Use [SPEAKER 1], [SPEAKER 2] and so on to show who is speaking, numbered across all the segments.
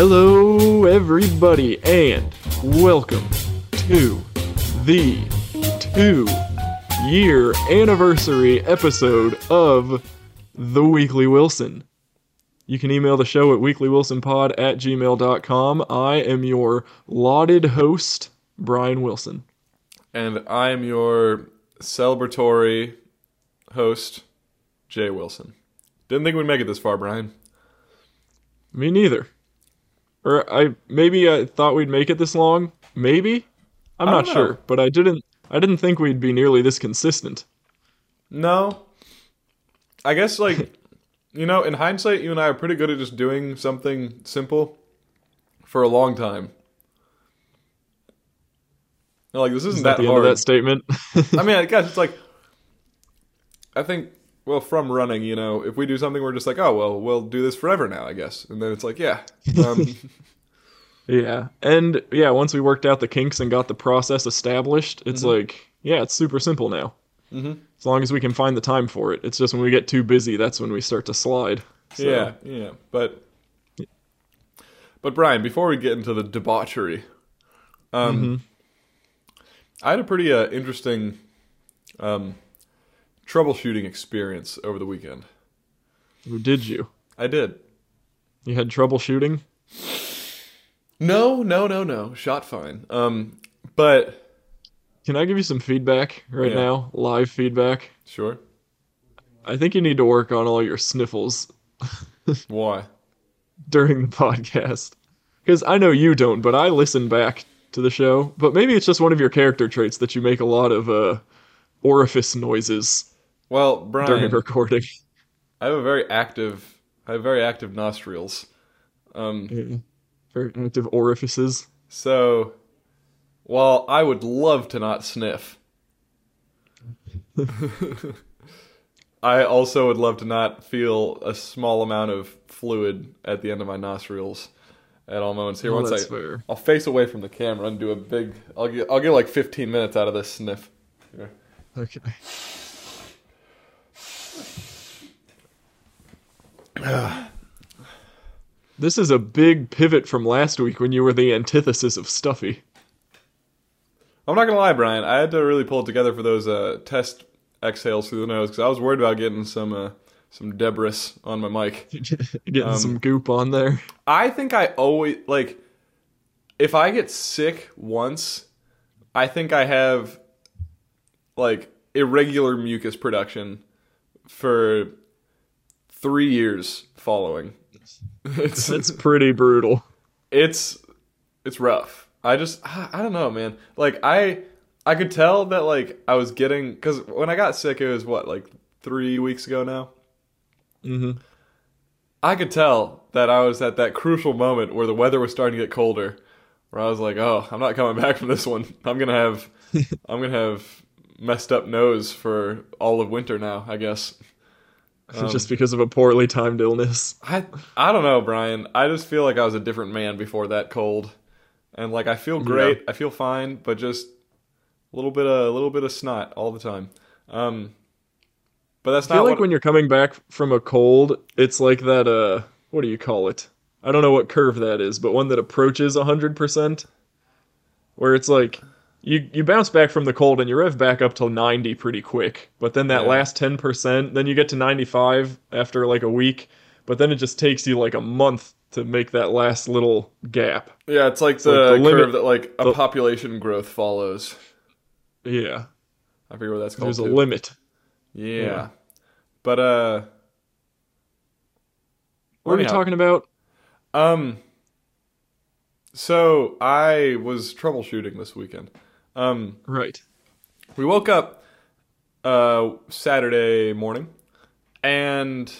[SPEAKER 1] Hello, everybody, and welcome to the two year anniversary episode of The Weekly Wilson. You can email the show at weeklywilsonpod at gmail.com. I am your lauded host, Bryan Wilson.
[SPEAKER 2] And I am your celebratory host, Jay Wilson. Didn't think we'd make it this far, Bryan.
[SPEAKER 1] Me neither. Or I maybe I thought we'd make it this long. Maybe. I'm not
[SPEAKER 2] know.
[SPEAKER 1] sure, but I didn't I didn't think we'd be nearly this consistent.
[SPEAKER 2] No. I guess, like, you know, in hindsight, you and I are pretty good at just doing something simple for a long time. Like, this isn't
[SPEAKER 1] Is that
[SPEAKER 2] that
[SPEAKER 1] the end
[SPEAKER 2] hard.
[SPEAKER 1] of that statement?
[SPEAKER 2] I mean, I guess it's like, I think, well, from running, you know, if we do something, we're just like, oh, well, we'll do this forever now, I guess. And then it's like, yeah. Um,
[SPEAKER 1] yeah. And yeah, once we worked out the kinks and got the process established, it's
[SPEAKER 2] Mm-hmm.
[SPEAKER 1] like, yeah, it's super simple now.
[SPEAKER 2] Mhm.
[SPEAKER 1] As long as we can find the time for it. It's just when we get too busy, that's when we start to slide. So,
[SPEAKER 2] Yeah, yeah, but but Bryan, before we get into the debauchery, um, I had a pretty uh, interesting um, troubleshooting experience over the weekend.
[SPEAKER 1] Or Did you?
[SPEAKER 2] I did.
[SPEAKER 1] You had troubleshooting?
[SPEAKER 2] No, no, no, no. Shot fine. Um, but
[SPEAKER 1] Can I give you some feedback right
[SPEAKER 2] Yeah.
[SPEAKER 1] now? Live feedback?
[SPEAKER 2] sure.
[SPEAKER 1] I think you need to work on all your sniffles
[SPEAKER 2] Why?
[SPEAKER 1] during the podcast. Because I know you don't, but I listen back to the show. But maybe it's just one of your character traits that you make a lot of uh, orifice noises
[SPEAKER 2] Well,
[SPEAKER 1] Bryan,
[SPEAKER 2] during
[SPEAKER 1] recording.
[SPEAKER 2] I have a very active, I have very active nostrils. Um,
[SPEAKER 1] Yeah. Very active orifices.
[SPEAKER 2] So, while I would love to not sniff, I also would love to not feel a small amount of fluid at the end of my nostrils at all moments. Here, once I,
[SPEAKER 1] fair.
[SPEAKER 2] I'll face away from the camera and do a big. I'll get, I'll get like 15 minutes out of this sniff. Here.
[SPEAKER 1] Okay. this is a big pivot from last week when you were the antithesis of Stuffy.
[SPEAKER 2] I'm not gonna lie, Bryan. I had to really pull it together for those uh, test exhales through the nose because I was worried about getting some uh, some debris on my mic.
[SPEAKER 1] Getting
[SPEAKER 2] Um,
[SPEAKER 1] some goop on there.
[SPEAKER 2] I think I always like if I get sick once, I think I have like irregular mucus production for three years following. It's
[SPEAKER 1] That's pretty brutal.
[SPEAKER 2] it's it's rough. I just I, I don't know, man. Like I I could tell that like I was getting because when I got sick, it was what like three weeks ago now.
[SPEAKER 1] Mm-hmm.
[SPEAKER 2] I could tell that I was at that crucial moment where the weather was starting to get colder, where I was like, "Oh, I'm not coming back from this one. I'm gonna have, I'm gonna have messed up nose for all of winter now. I guess." Um,
[SPEAKER 1] just because of a poorly timed illness.
[SPEAKER 2] I I don't know, Bryan. I just feel like I was a different man before that cold, and like I feel great. I feel fine, but just a little bit of a little bit of snot all the time. Um, but that's
[SPEAKER 1] I feel like when you're coming back from a cold, it's like that. Uh, what do you call it? I don't know what curve that is, but one that approaches hundred percent, where it's like you you bounce back from the cold and you rev back up to ninety pretty quick, but then that
[SPEAKER 2] Yeah.
[SPEAKER 1] last ten percent, then you get to ninety five after like a week, but then it just takes you like a month to make that last little gap.
[SPEAKER 2] yeah, it's like the,
[SPEAKER 1] like the limit-
[SPEAKER 2] curve that like a
[SPEAKER 1] the-
[SPEAKER 2] population growth follows.
[SPEAKER 1] Yeah,
[SPEAKER 2] I forget what that's called.
[SPEAKER 1] there's a limit.
[SPEAKER 2] Yeah.
[SPEAKER 1] Yeah.
[SPEAKER 2] But uh
[SPEAKER 1] What are we talking about?
[SPEAKER 2] um so I was troubleshooting this weekend. Um
[SPEAKER 1] Right.
[SPEAKER 2] we woke up uh Saturday morning and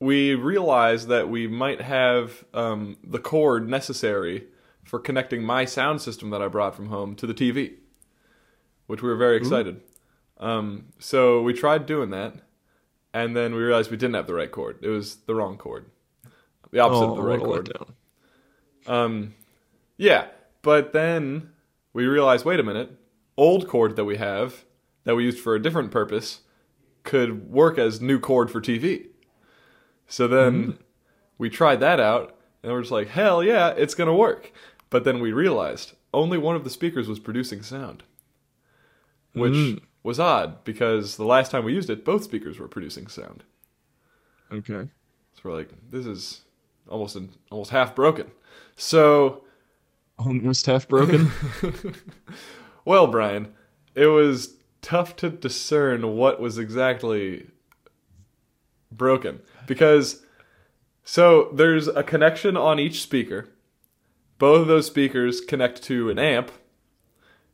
[SPEAKER 2] we realized that we might have um, the cord necessary for connecting my sound system that I brought from home to the TV, which we were very excited. Um, so we tried doing that, and then we realized we didn't have the right cord. It was the wrong cord, the opposite
[SPEAKER 1] Oh,
[SPEAKER 2] of the right cord. Um, yeah, but then we realized, wait a minute, old cord that we have that we used for a different purpose could work as new cord for TV. So then we tried that out, and we're just like, hell yeah, it's gonna work. But then we realized only one of the speakers was producing sound, which
[SPEAKER 1] Mm.
[SPEAKER 2] was odd because the last time we used it, both speakers were producing sound.
[SPEAKER 1] Okay.
[SPEAKER 2] So we're like, this is almost an, almost half broken. So,
[SPEAKER 1] Almost half broken.
[SPEAKER 2] well, Bryan, it was tough to discern what was exactly broken because so there's a connection on each speaker. Both of those speakers connect to an amp,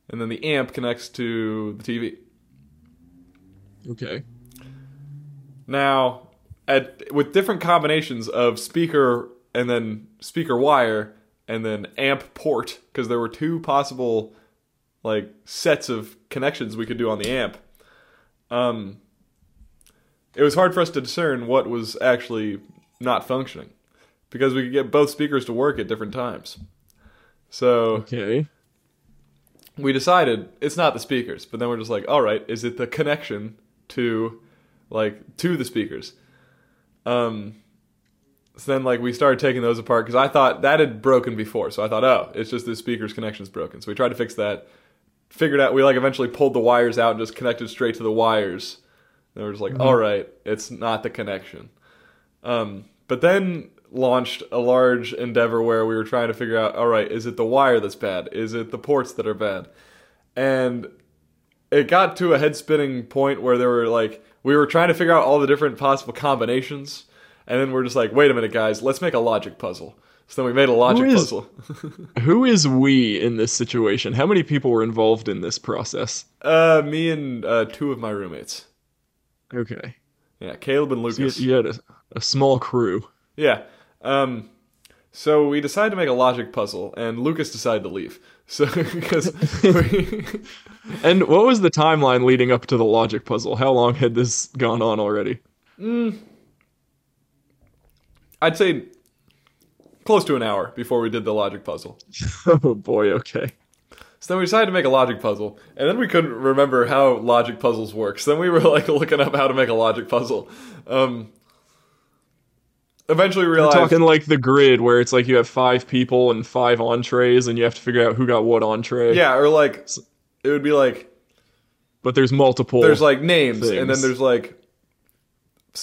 [SPEAKER 2] and then the amp connects to the TV.
[SPEAKER 1] okay.
[SPEAKER 2] Now, at with different combinations of speaker and then speaker wire and then amp port, because there were two possible like sets of connections we could do on the amp. Um, it was hard for us to discern what was actually not functioning because we could get both speakers to work at different times. So
[SPEAKER 1] Okay.
[SPEAKER 2] we decided it's not the speakers, but then we're just like, all right, is it the connection to like to the speakers? Um so then like we started taking those apart because I thought that had broken before. So I thought, oh, it's just the speaker's connection's broken. So we tried to fix that. Figured out we like eventually pulled the wires out and just connected straight to the wires. And we're just like, all right, it's not the connection. Um, but then launched a large endeavor where we were trying to figure out, all right, is it the wire that's bad? Is it the ports that are bad? And it got to a head spinning point where there were like we were trying to figure out all the different possible combinations, and then we're just like, wait a minute, guys, let's make a logic puzzle. So then we made a logic
[SPEAKER 1] is-
[SPEAKER 2] puzzle.
[SPEAKER 1] Who is we in this situation? How many people were involved in this process?
[SPEAKER 2] uh, me and uh, two of my roommates.
[SPEAKER 1] Okay.
[SPEAKER 2] Yeah, Caleb and Lucas.
[SPEAKER 1] you had a, a small crew.
[SPEAKER 2] Yeah. Um, so we decided to make a logic puzzle, and Lucas decided to leave. So because we,
[SPEAKER 1] And what was the timeline leading up to the logic puzzle? How long had this gone on already?
[SPEAKER 2] I'd say close to an hour before we did the logic puzzle.
[SPEAKER 1] Oh boy, okay.
[SPEAKER 2] So then we decided to make a logic puzzle, and then we couldn't remember how logic puzzles work. So then we were like looking up how to make a logic puzzle. Um, eventually
[SPEAKER 1] We're talking like the grid where it's like you have five people and five entrees and you have to figure out who got what entree.
[SPEAKER 2] yeah, or like it would be like
[SPEAKER 1] But there's multiple.
[SPEAKER 2] there's like names, and then there's like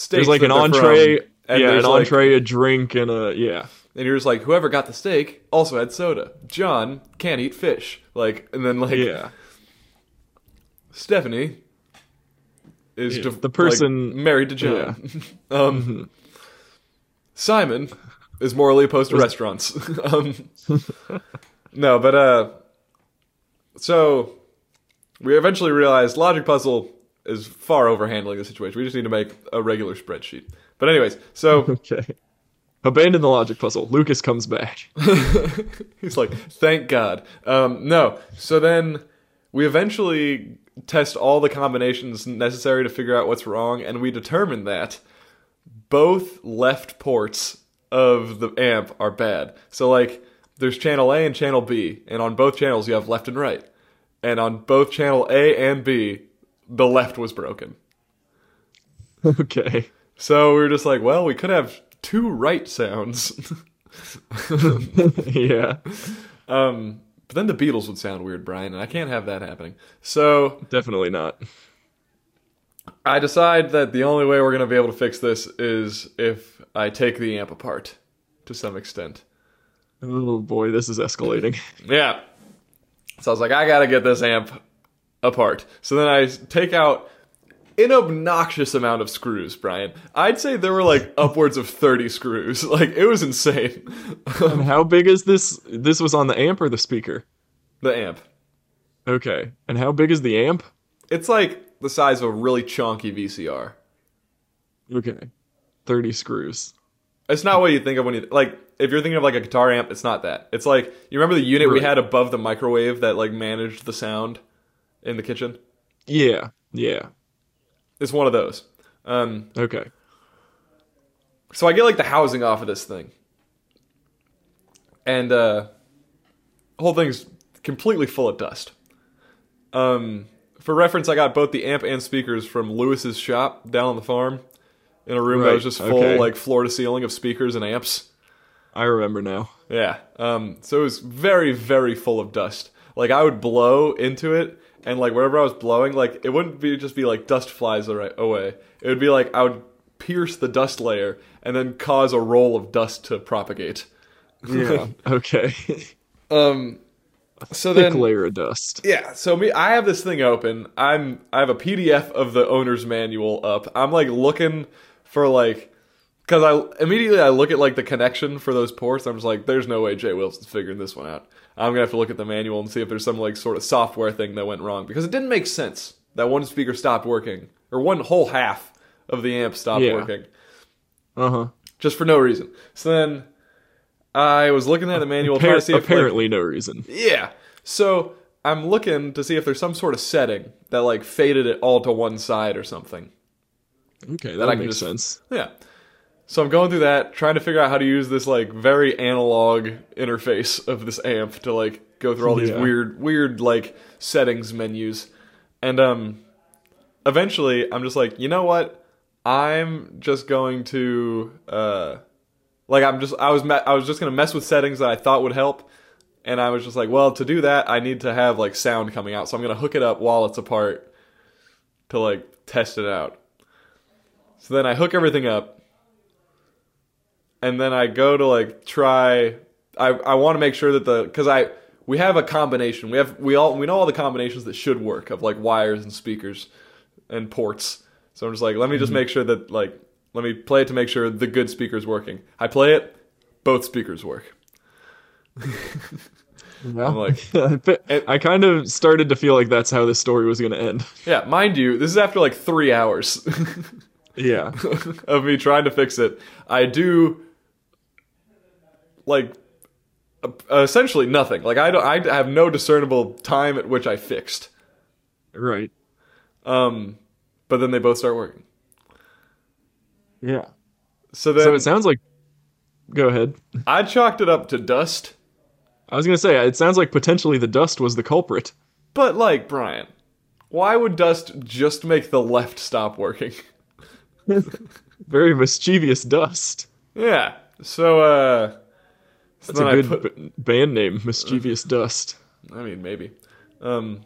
[SPEAKER 1] there's like an entree,
[SPEAKER 2] from, and
[SPEAKER 1] yeah, an
[SPEAKER 2] like-
[SPEAKER 1] entree, a drink, and a yeah.
[SPEAKER 2] and you're just like whoever got the steak also had soda. John can't eat fish, like, and then like
[SPEAKER 1] Yeah.
[SPEAKER 2] Stephanie is
[SPEAKER 1] Yeah, the person-
[SPEAKER 2] like, married to John. um, Simon is morally opposed to restaurants. um, no, but uh, so we eventually realized logic puzzle is far over handling the situation. We just need to make a regular spreadsheet. But anyways, so
[SPEAKER 1] Okay. Abandon the logic puzzle. Lucas comes back.
[SPEAKER 2] He's like, thank God. Um, no. So then we eventually test all the combinations necessary to figure out what's wrong, and we determine that both left ports of the amp are bad. So, like, there's channel A and channel B, and on both channels you have left and right. And on both channel A and B, the left was broken.
[SPEAKER 1] okay.
[SPEAKER 2] So we were just like, well, we could have two right sounds.
[SPEAKER 1] yeah.
[SPEAKER 2] Um, but then the Beatles would sound weird, Bryan, and I can't have that happening. So
[SPEAKER 1] Definitely not.
[SPEAKER 2] I decide that the only way we're going to be able to fix this is if I take the amp apart to some extent.
[SPEAKER 1] Oh boy, this is escalating.
[SPEAKER 2] Yeah. So I was like, I got to get this amp apart. So then I take out an obnoxious amount of screws, Bryan. I'd say there were like upwards of 30 screws. Like, it was insane.
[SPEAKER 1] And how big is this? This was on the amp or the speaker?
[SPEAKER 2] the amp.
[SPEAKER 1] Okay. And how big is the amp?
[SPEAKER 2] It's like the size of a really chunky VCR.
[SPEAKER 1] Okay. 30 screws.
[SPEAKER 2] It's not what you think of when you like. If you're thinking of like a guitar amp, it's not that. It's like you remember the unit we had above the microwave that like managed the sound in the kitchen.
[SPEAKER 1] Yeah. Yeah.
[SPEAKER 2] It's one of those. Um,
[SPEAKER 1] Okay.
[SPEAKER 2] so I get like the housing off of this thing, and uh, the whole thing's completely full of dust. Um, for reference, I got both the amp and speakers from Lewis's shop down on the farm. in a room that was just full
[SPEAKER 1] okay.
[SPEAKER 2] like floor to ceiling of speakers and amps.
[SPEAKER 1] I remember now.
[SPEAKER 2] Yeah. Um, so it was very, very full of dust. Like I would blow into it, and like wherever I was blowing, like it wouldn't be just be like dust flies away. It would be like I would pierce the dust layer and then cause a roll of dust to propagate.
[SPEAKER 1] Yeah. okay.
[SPEAKER 2] Um. So
[SPEAKER 1] Thick
[SPEAKER 2] then,
[SPEAKER 1] layer of dust.
[SPEAKER 2] yeah. So me, I have this thing open. I'm I have a PDF of the owner's manual up. I'm like looking for like. Because I immediately I look at like the connection for those ports. I'm just like, there's no way Jay Wilson's figuring this one out. I'm gonna have to look at the manual and see if there's some like sort of software thing that went wrong because it didn't make sense that one speaker stopped working or one whole half of the amp stopped
[SPEAKER 1] Yeah.
[SPEAKER 2] working
[SPEAKER 1] Uh huh.
[SPEAKER 2] just for no reason. So then I was looking at the manual trying to see if like,
[SPEAKER 1] apparently no reason.
[SPEAKER 2] yeah. So I'm looking to see if there's some sort of setting that like faded it all to one side or something.
[SPEAKER 1] Okay,
[SPEAKER 2] I
[SPEAKER 1] that makes sense.
[SPEAKER 2] Yeah. So I'm going through that, trying to figure out how to use this like very analog interface of this amp to like go through all these
[SPEAKER 1] Yeah.
[SPEAKER 2] weird, weird like settings menus, and um, eventually I'm just like, you know what? I'm just going to uh, like I'm just I was me- I was just gonna mess with settings that I thought would help, and I was just like, well, to do that I need to have like sound coming out, so I'm gonna hook it up while it's apart to like test it out. So then I hook everything up and then I go to like try. I I want to make sure that the because I we have a combination. We have we all we know all the combinations that should work of like wires and speakers and ports. So I'm just like, let me just mm-hmm. make sure that like let me play it to make sure the good speaker's working. I play it, both speakers work. I'm like,
[SPEAKER 1] I kind of started to feel like that's how this story was going to end.
[SPEAKER 2] yeah, mind you, this is after like three hours
[SPEAKER 1] Yeah.
[SPEAKER 2] of me trying to fix it. I do like uh, essentially nothing. Like I don't, I have no discernible time at which I fixed.
[SPEAKER 1] right.
[SPEAKER 2] Um, but then they both start working.
[SPEAKER 1] Yeah.
[SPEAKER 2] So then
[SPEAKER 1] So it sounds like. Go ahead.
[SPEAKER 2] I chalked it up to dust.
[SPEAKER 1] I was going to say, it sounds like potentially the dust was the culprit.
[SPEAKER 2] But like Bryan, why would dust just make the left stop working?
[SPEAKER 1] Very mischievous dust.
[SPEAKER 2] yeah. So uh,
[SPEAKER 1] That's a good
[SPEAKER 2] put-
[SPEAKER 1] b- band name, Mischievous Dust.
[SPEAKER 2] I mean, maybe. Um,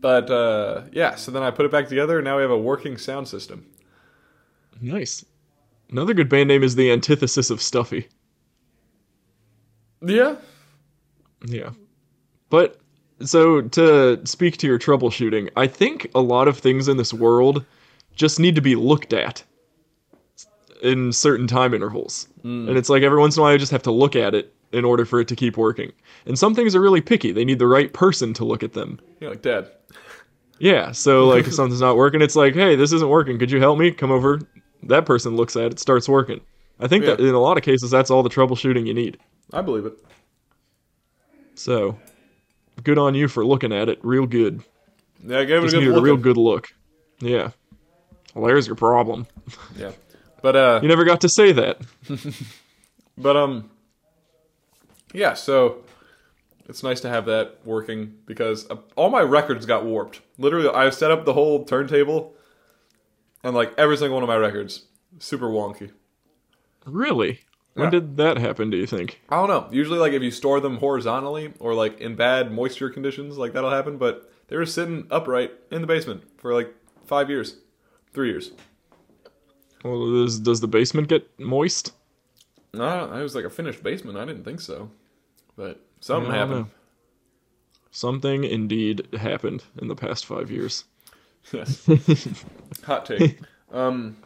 [SPEAKER 2] but uh, yeah, so then I put it back together, and now we have a working sound system.
[SPEAKER 1] Nice. Another good band name is the antithesis of Stuffy.
[SPEAKER 2] Yeah.
[SPEAKER 1] Yeah. But so to speak to your troubleshooting, I think a lot of things in this world just need to be looked at in certain time intervals. Hmm. And it's like every once in a while I just have to look at it in order for it to keep working. And some things are really picky. They need the right person to look at them.
[SPEAKER 2] You're like, Dad.
[SPEAKER 1] Yeah, so like if something's not working, it's like, "Hey, this isn't working. Could you help me?" Come over. That person looks at it, starts working. I think that in a lot of cases that's all the troubleshooting you need.
[SPEAKER 2] I believe it.
[SPEAKER 1] So, good on you for looking at it real good.
[SPEAKER 2] Yeah, I gave it a good
[SPEAKER 1] needed a real good look. Yeah. Well, there's your problem.
[SPEAKER 2] Yeah. But uh,
[SPEAKER 1] You never got to say that.
[SPEAKER 2] but um, yeah. So it's nice to have that working because uh, all my records got warped. Literally, I set up the whole turntable, and like every single one of my records, super wonky.
[SPEAKER 1] Really? When
[SPEAKER 2] Yeah.
[SPEAKER 1] did that happen, do you think?
[SPEAKER 2] I don't know. Usually, like if you store them horizontally or like in bad moisture conditions, like that'll happen. But they were sitting upright in the basement for like five years, three years.
[SPEAKER 1] Well, does, does the basement get moist?
[SPEAKER 2] No, it was like a finished basement. I didn't think so, but something
[SPEAKER 1] I don't
[SPEAKER 2] happened.
[SPEAKER 1] know. Something indeed happened in the past five years.
[SPEAKER 2] Yes. Hot take. Um,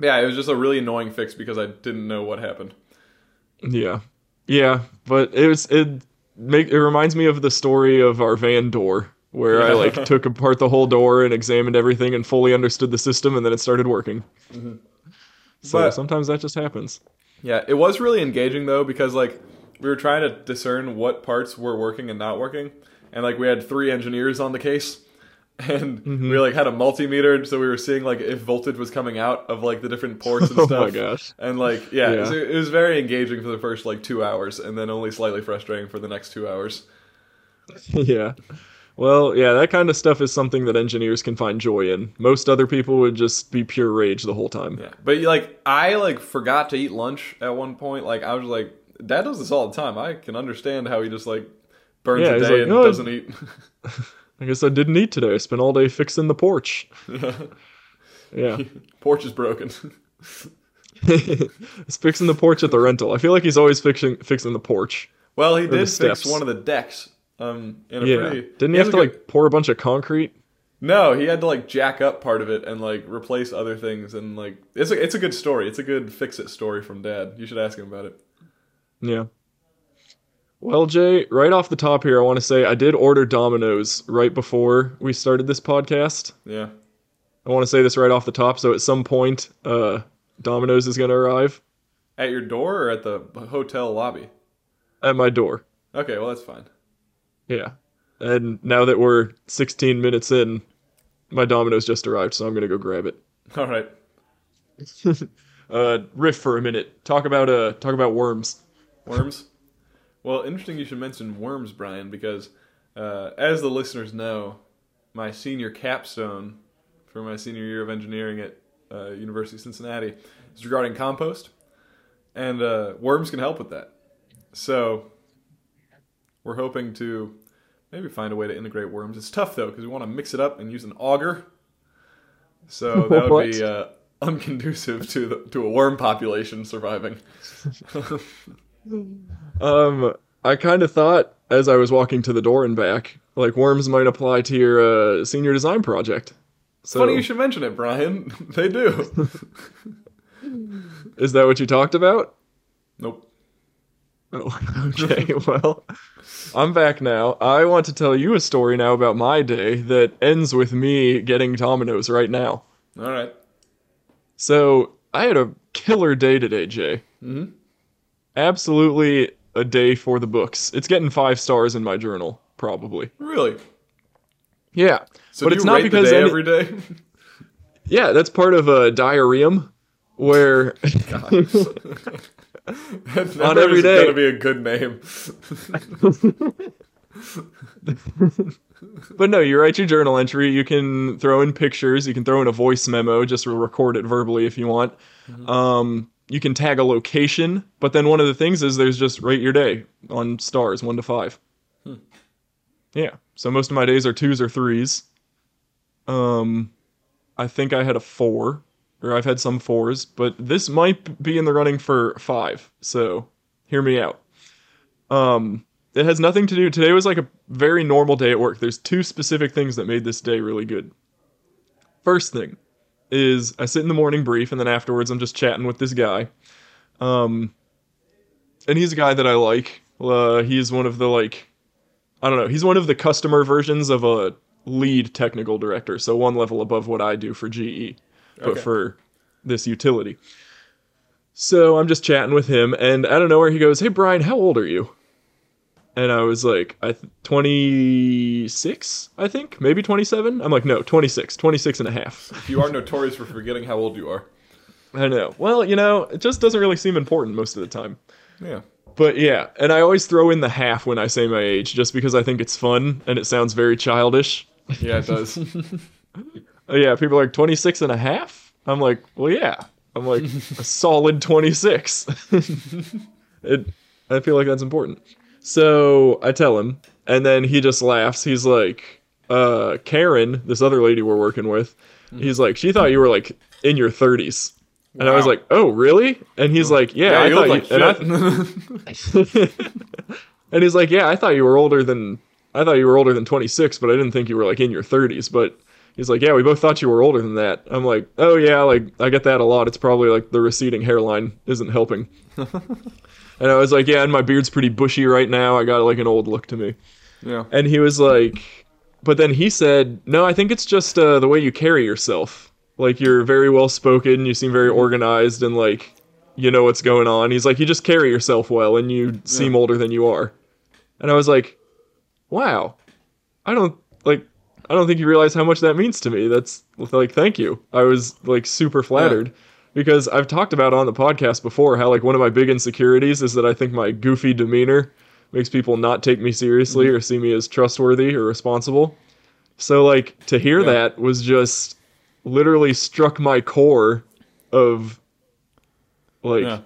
[SPEAKER 2] yeah, it was just a really annoying fix because I didn't know what happened.
[SPEAKER 1] Yeah, yeah, but it was it make it reminds me of the story of our van door where I like took apart the whole door and examined everything and fully understood the system, and then it started working. So
[SPEAKER 2] Mm-hmm. But-
[SPEAKER 1] sometimes that just happens.
[SPEAKER 2] Yeah, it was really engaging though because like we were trying to discern what parts were working and not working, and like we had three engineers on the case, and we like had a multimeter, so we were seeing like if voltage was coming out of like the different ports and stuff.
[SPEAKER 1] Oh my gosh.
[SPEAKER 2] And like yeah,
[SPEAKER 1] Yeah.
[SPEAKER 2] so it was very engaging for the first like two hours, and then only slightly frustrating for the next two hours.
[SPEAKER 1] yeah. Well, yeah, that kind of stuff is something that engineers can find joy in. Most other people would just be pure rage the whole time.
[SPEAKER 2] Yeah, but like I like forgot to eat lunch at one point. Like I was like, Dad does this all the time. I can understand how he just like burns
[SPEAKER 1] Yeah,
[SPEAKER 2] a day
[SPEAKER 1] like,
[SPEAKER 2] and
[SPEAKER 1] "Oh,
[SPEAKER 2] doesn't eat.
[SPEAKER 1] I guess I didn't eat today. I spent all day fixing the porch. Yeah.
[SPEAKER 2] Porch is broken.
[SPEAKER 1] he's fixing the porch at the rental. I feel like he's always fixing fixing the porch.
[SPEAKER 2] well, he did fix
[SPEAKER 1] steps.
[SPEAKER 2] one of the decks. Um, in a
[SPEAKER 1] Yeah.
[SPEAKER 2] pretty.
[SPEAKER 1] Didn't he have to
[SPEAKER 2] good-
[SPEAKER 1] like pour a bunch of concrete?
[SPEAKER 2] No, he had to like jack up part of it and like replace other things and like it's a it's a good story. It's a good fix it story from Dad. You should ask him about it.
[SPEAKER 1] Yeah. Well, Jay, right off the top here, I want to say I did order Domino's right before we started this podcast.
[SPEAKER 2] Yeah.
[SPEAKER 1] I want to say this right off the top. So at some point, uh, Domino's is going to arrive
[SPEAKER 2] At your door or at the hotel lobby?
[SPEAKER 1] at my door.
[SPEAKER 2] Okay, well that's fine.
[SPEAKER 1] Yeah. And now that we're 16 minutes in, my Domino's just arrived, so I'm going to go grab it.
[SPEAKER 2] All right.
[SPEAKER 1] Uh, riff for a minute. Talk about uh, talk about worms.
[SPEAKER 2] Worms. Well, interesting you should mention worms, Bryan, because uh, as the listeners know, my senior capstone for my senior year of engineering at uh, University of Cincinnati is regarding compost, and uh, worms can help with that. So we're hoping to maybe find a way to integrate worms. It's tough though because we want to mix it up and use an auger. So that would be uh, unconducive to the, to a worm population surviving.
[SPEAKER 1] Um, I kind of thought as I was walking to the door and back, like worms might apply to your uh, senior design project. So
[SPEAKER 2] Funny you should mention it, Bryan. they do.
[SPEAKER 1] is that what you talked about?
[SPEAKER 2] nope.
[SPEAKER 1] Oh, okay. well, I'm back now. I want to tell you a story now about my day that ends with me getting Domino's right now.
[SPEAKER 2] All right.
[SPEAKER 1] So I had a killer day today, Jay.
[SPEAKER 2] Mm-hmm.
[SPEAKER 1] Absolutely a day for the books. It's getting five stars in my journal, probably.
[SPEAKER 2] Really?
[SPEAKER 1] Yeah,
[SPEAKER 2] So
[SPEAKER 1] but
[SPEAKER 2] do
[SPEAKER 1] it's
[SPEAKER 2] you
[SPEAKER 1] not
[SPEAKER 2] rate
[SPEAKER 1] because
[SPEAKER 2] the day
[SPEAKER 1] any-
[SPEAKER 2] every day?
[SPEAKER 1] yeah, that's part of a diarium where
[SPEAKER 2] that
[SPEAKER 1] On every
[SPEAKER 2] is
[SPEAKER 1] day.
[SPEAKER 2] gonna be a good name.
[SPEAKER 1] But no, you write your journal entry. You can throw in pictures. You can throw in a voice memo. Just record it verbally if you want. Um, you can tag a location. But then one of the things is there's just rate your day on stars, one to five. Yeah. So most of my days are twos or threes. Um, I think I had a four, or I've had some fours, but this might be in the running for five. So hear me out. Um, it has nothing to do. Today was like a very normal day at work. There's two specific things that made this day really good. First thing is I sit in the morning brief, and then afterwards I'm just chatting with this guy. Um, and he's a guy that I like. Uh, he's one of the like, I don't know. He's one of the customer versions of a lead technical director, so one level above what I do for GE, but
[SPEAKER 2] Okay.
[SPEAKER 1] for this utility. So I'm just chatting with him, and out of nowhere he goes, "Hey Bryan, how old are you?" And I was like, "I th- 26, I think, maybe 27." I'm like, "No, 26, 26 and a half."
[SPEAKER 2] you are notorious for forgetting how old you are.
[SPEAKER 1] I know. Well, you know, it just doesn't really seem important most of the time.
[SPEAKER 2] Yeah.
[SPEAKER 1] But yeah, and I always throw in the half when I say my age, just because I think it's fun and it sounds very childish.
[SPEAKER 2] Yeah, it does.
[SPEAKER 1] Uh, yeah, people are like 26 and a half. I'm like, well, yeah. I'm like a solid 26. it, I feel like that's important. So I tell him, and then he just laughs. He's like, uh, Karen, this other lady we're working with, he's like, she thought you were like in your 30s. And I was like, oh, really? And he's like, yeah,
[SPEAKER 2] yeah,
[SPEAKER 1] I thought
[SPEAKER 2] like
[SPEAKER 1] you, and I- and he's like, "Yeah, I thought you were older than I thought you were older than 26, but I didn't think you were like in your 30s." But he's like, "Yeah, we both thought you were older than that." I'm like, "Oh yeah, like I get that a lot. It's probably like the receding hairline isn't helping." and I was like, "Yeah, and my beard's pretty bushy right now. I got like an old look to me."
[SPEAKER 2] yeah.
[SPEAKER 1] And he was like, but then he said, "No, I think it's just uh, the way you carry yourself. Like you're very well spoken. You seem very organized, and like you know what's going on." He's like, "You just carry yourself well, and you seem older than you are." And I was like, "Wow, I don't like." I don't think you realize how much that means to me. That's like, thank you. I was like super flattered because I've talked about on the podcast before how like one of my big insecurities is that I think my goofy demeanor makes people not take me seriously mm-hmm. or see me as trustworthy or responsible. So like to hear
[SPEAKER 2] Yeah.
[SPEAKER 1] that was just literally struck my core of like
[SPEAKER 2] Yeah.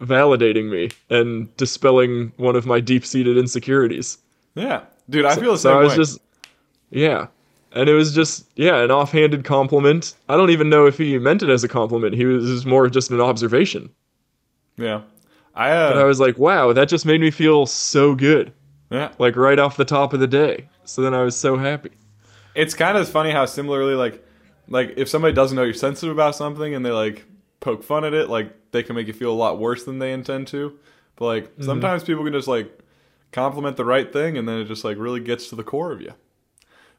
[SPEAKER 1] validating me and dispelling one of my deep-seated insecurities.
[SPEAKER 2] Yeah. Dude, I feel the
[SPEAKER 1] So
[SPEAKER 2] same
[SPEAKER 1] I was
[SPEAKER 2] way.
[SPEAKER 1] just yeah. And it was just yeah, an offhanded compliment. I don't even know if he meant it as a compliment. He was, was more just an observation.
[SPEAKER 2] yeah. I uh
[SPEAKER 1] And I was like, wow, that just made me feel so good.
[SPEAKER 2] yeah.
[SPEAKER 1] Like right off the top of the day. So then I was so happy.
[SPEAKER 2] It's kind of funny how similarly like like if somebody doesn't know you're sensitive about something and they like poke fun at it, like they can make you feel a lot worse than they intend to. But like
[SPEAKER 1] Mm-hmm.
[SPEAKER 2] sometimes people can just like compliment the right thing and then it just like really gets to the core of you.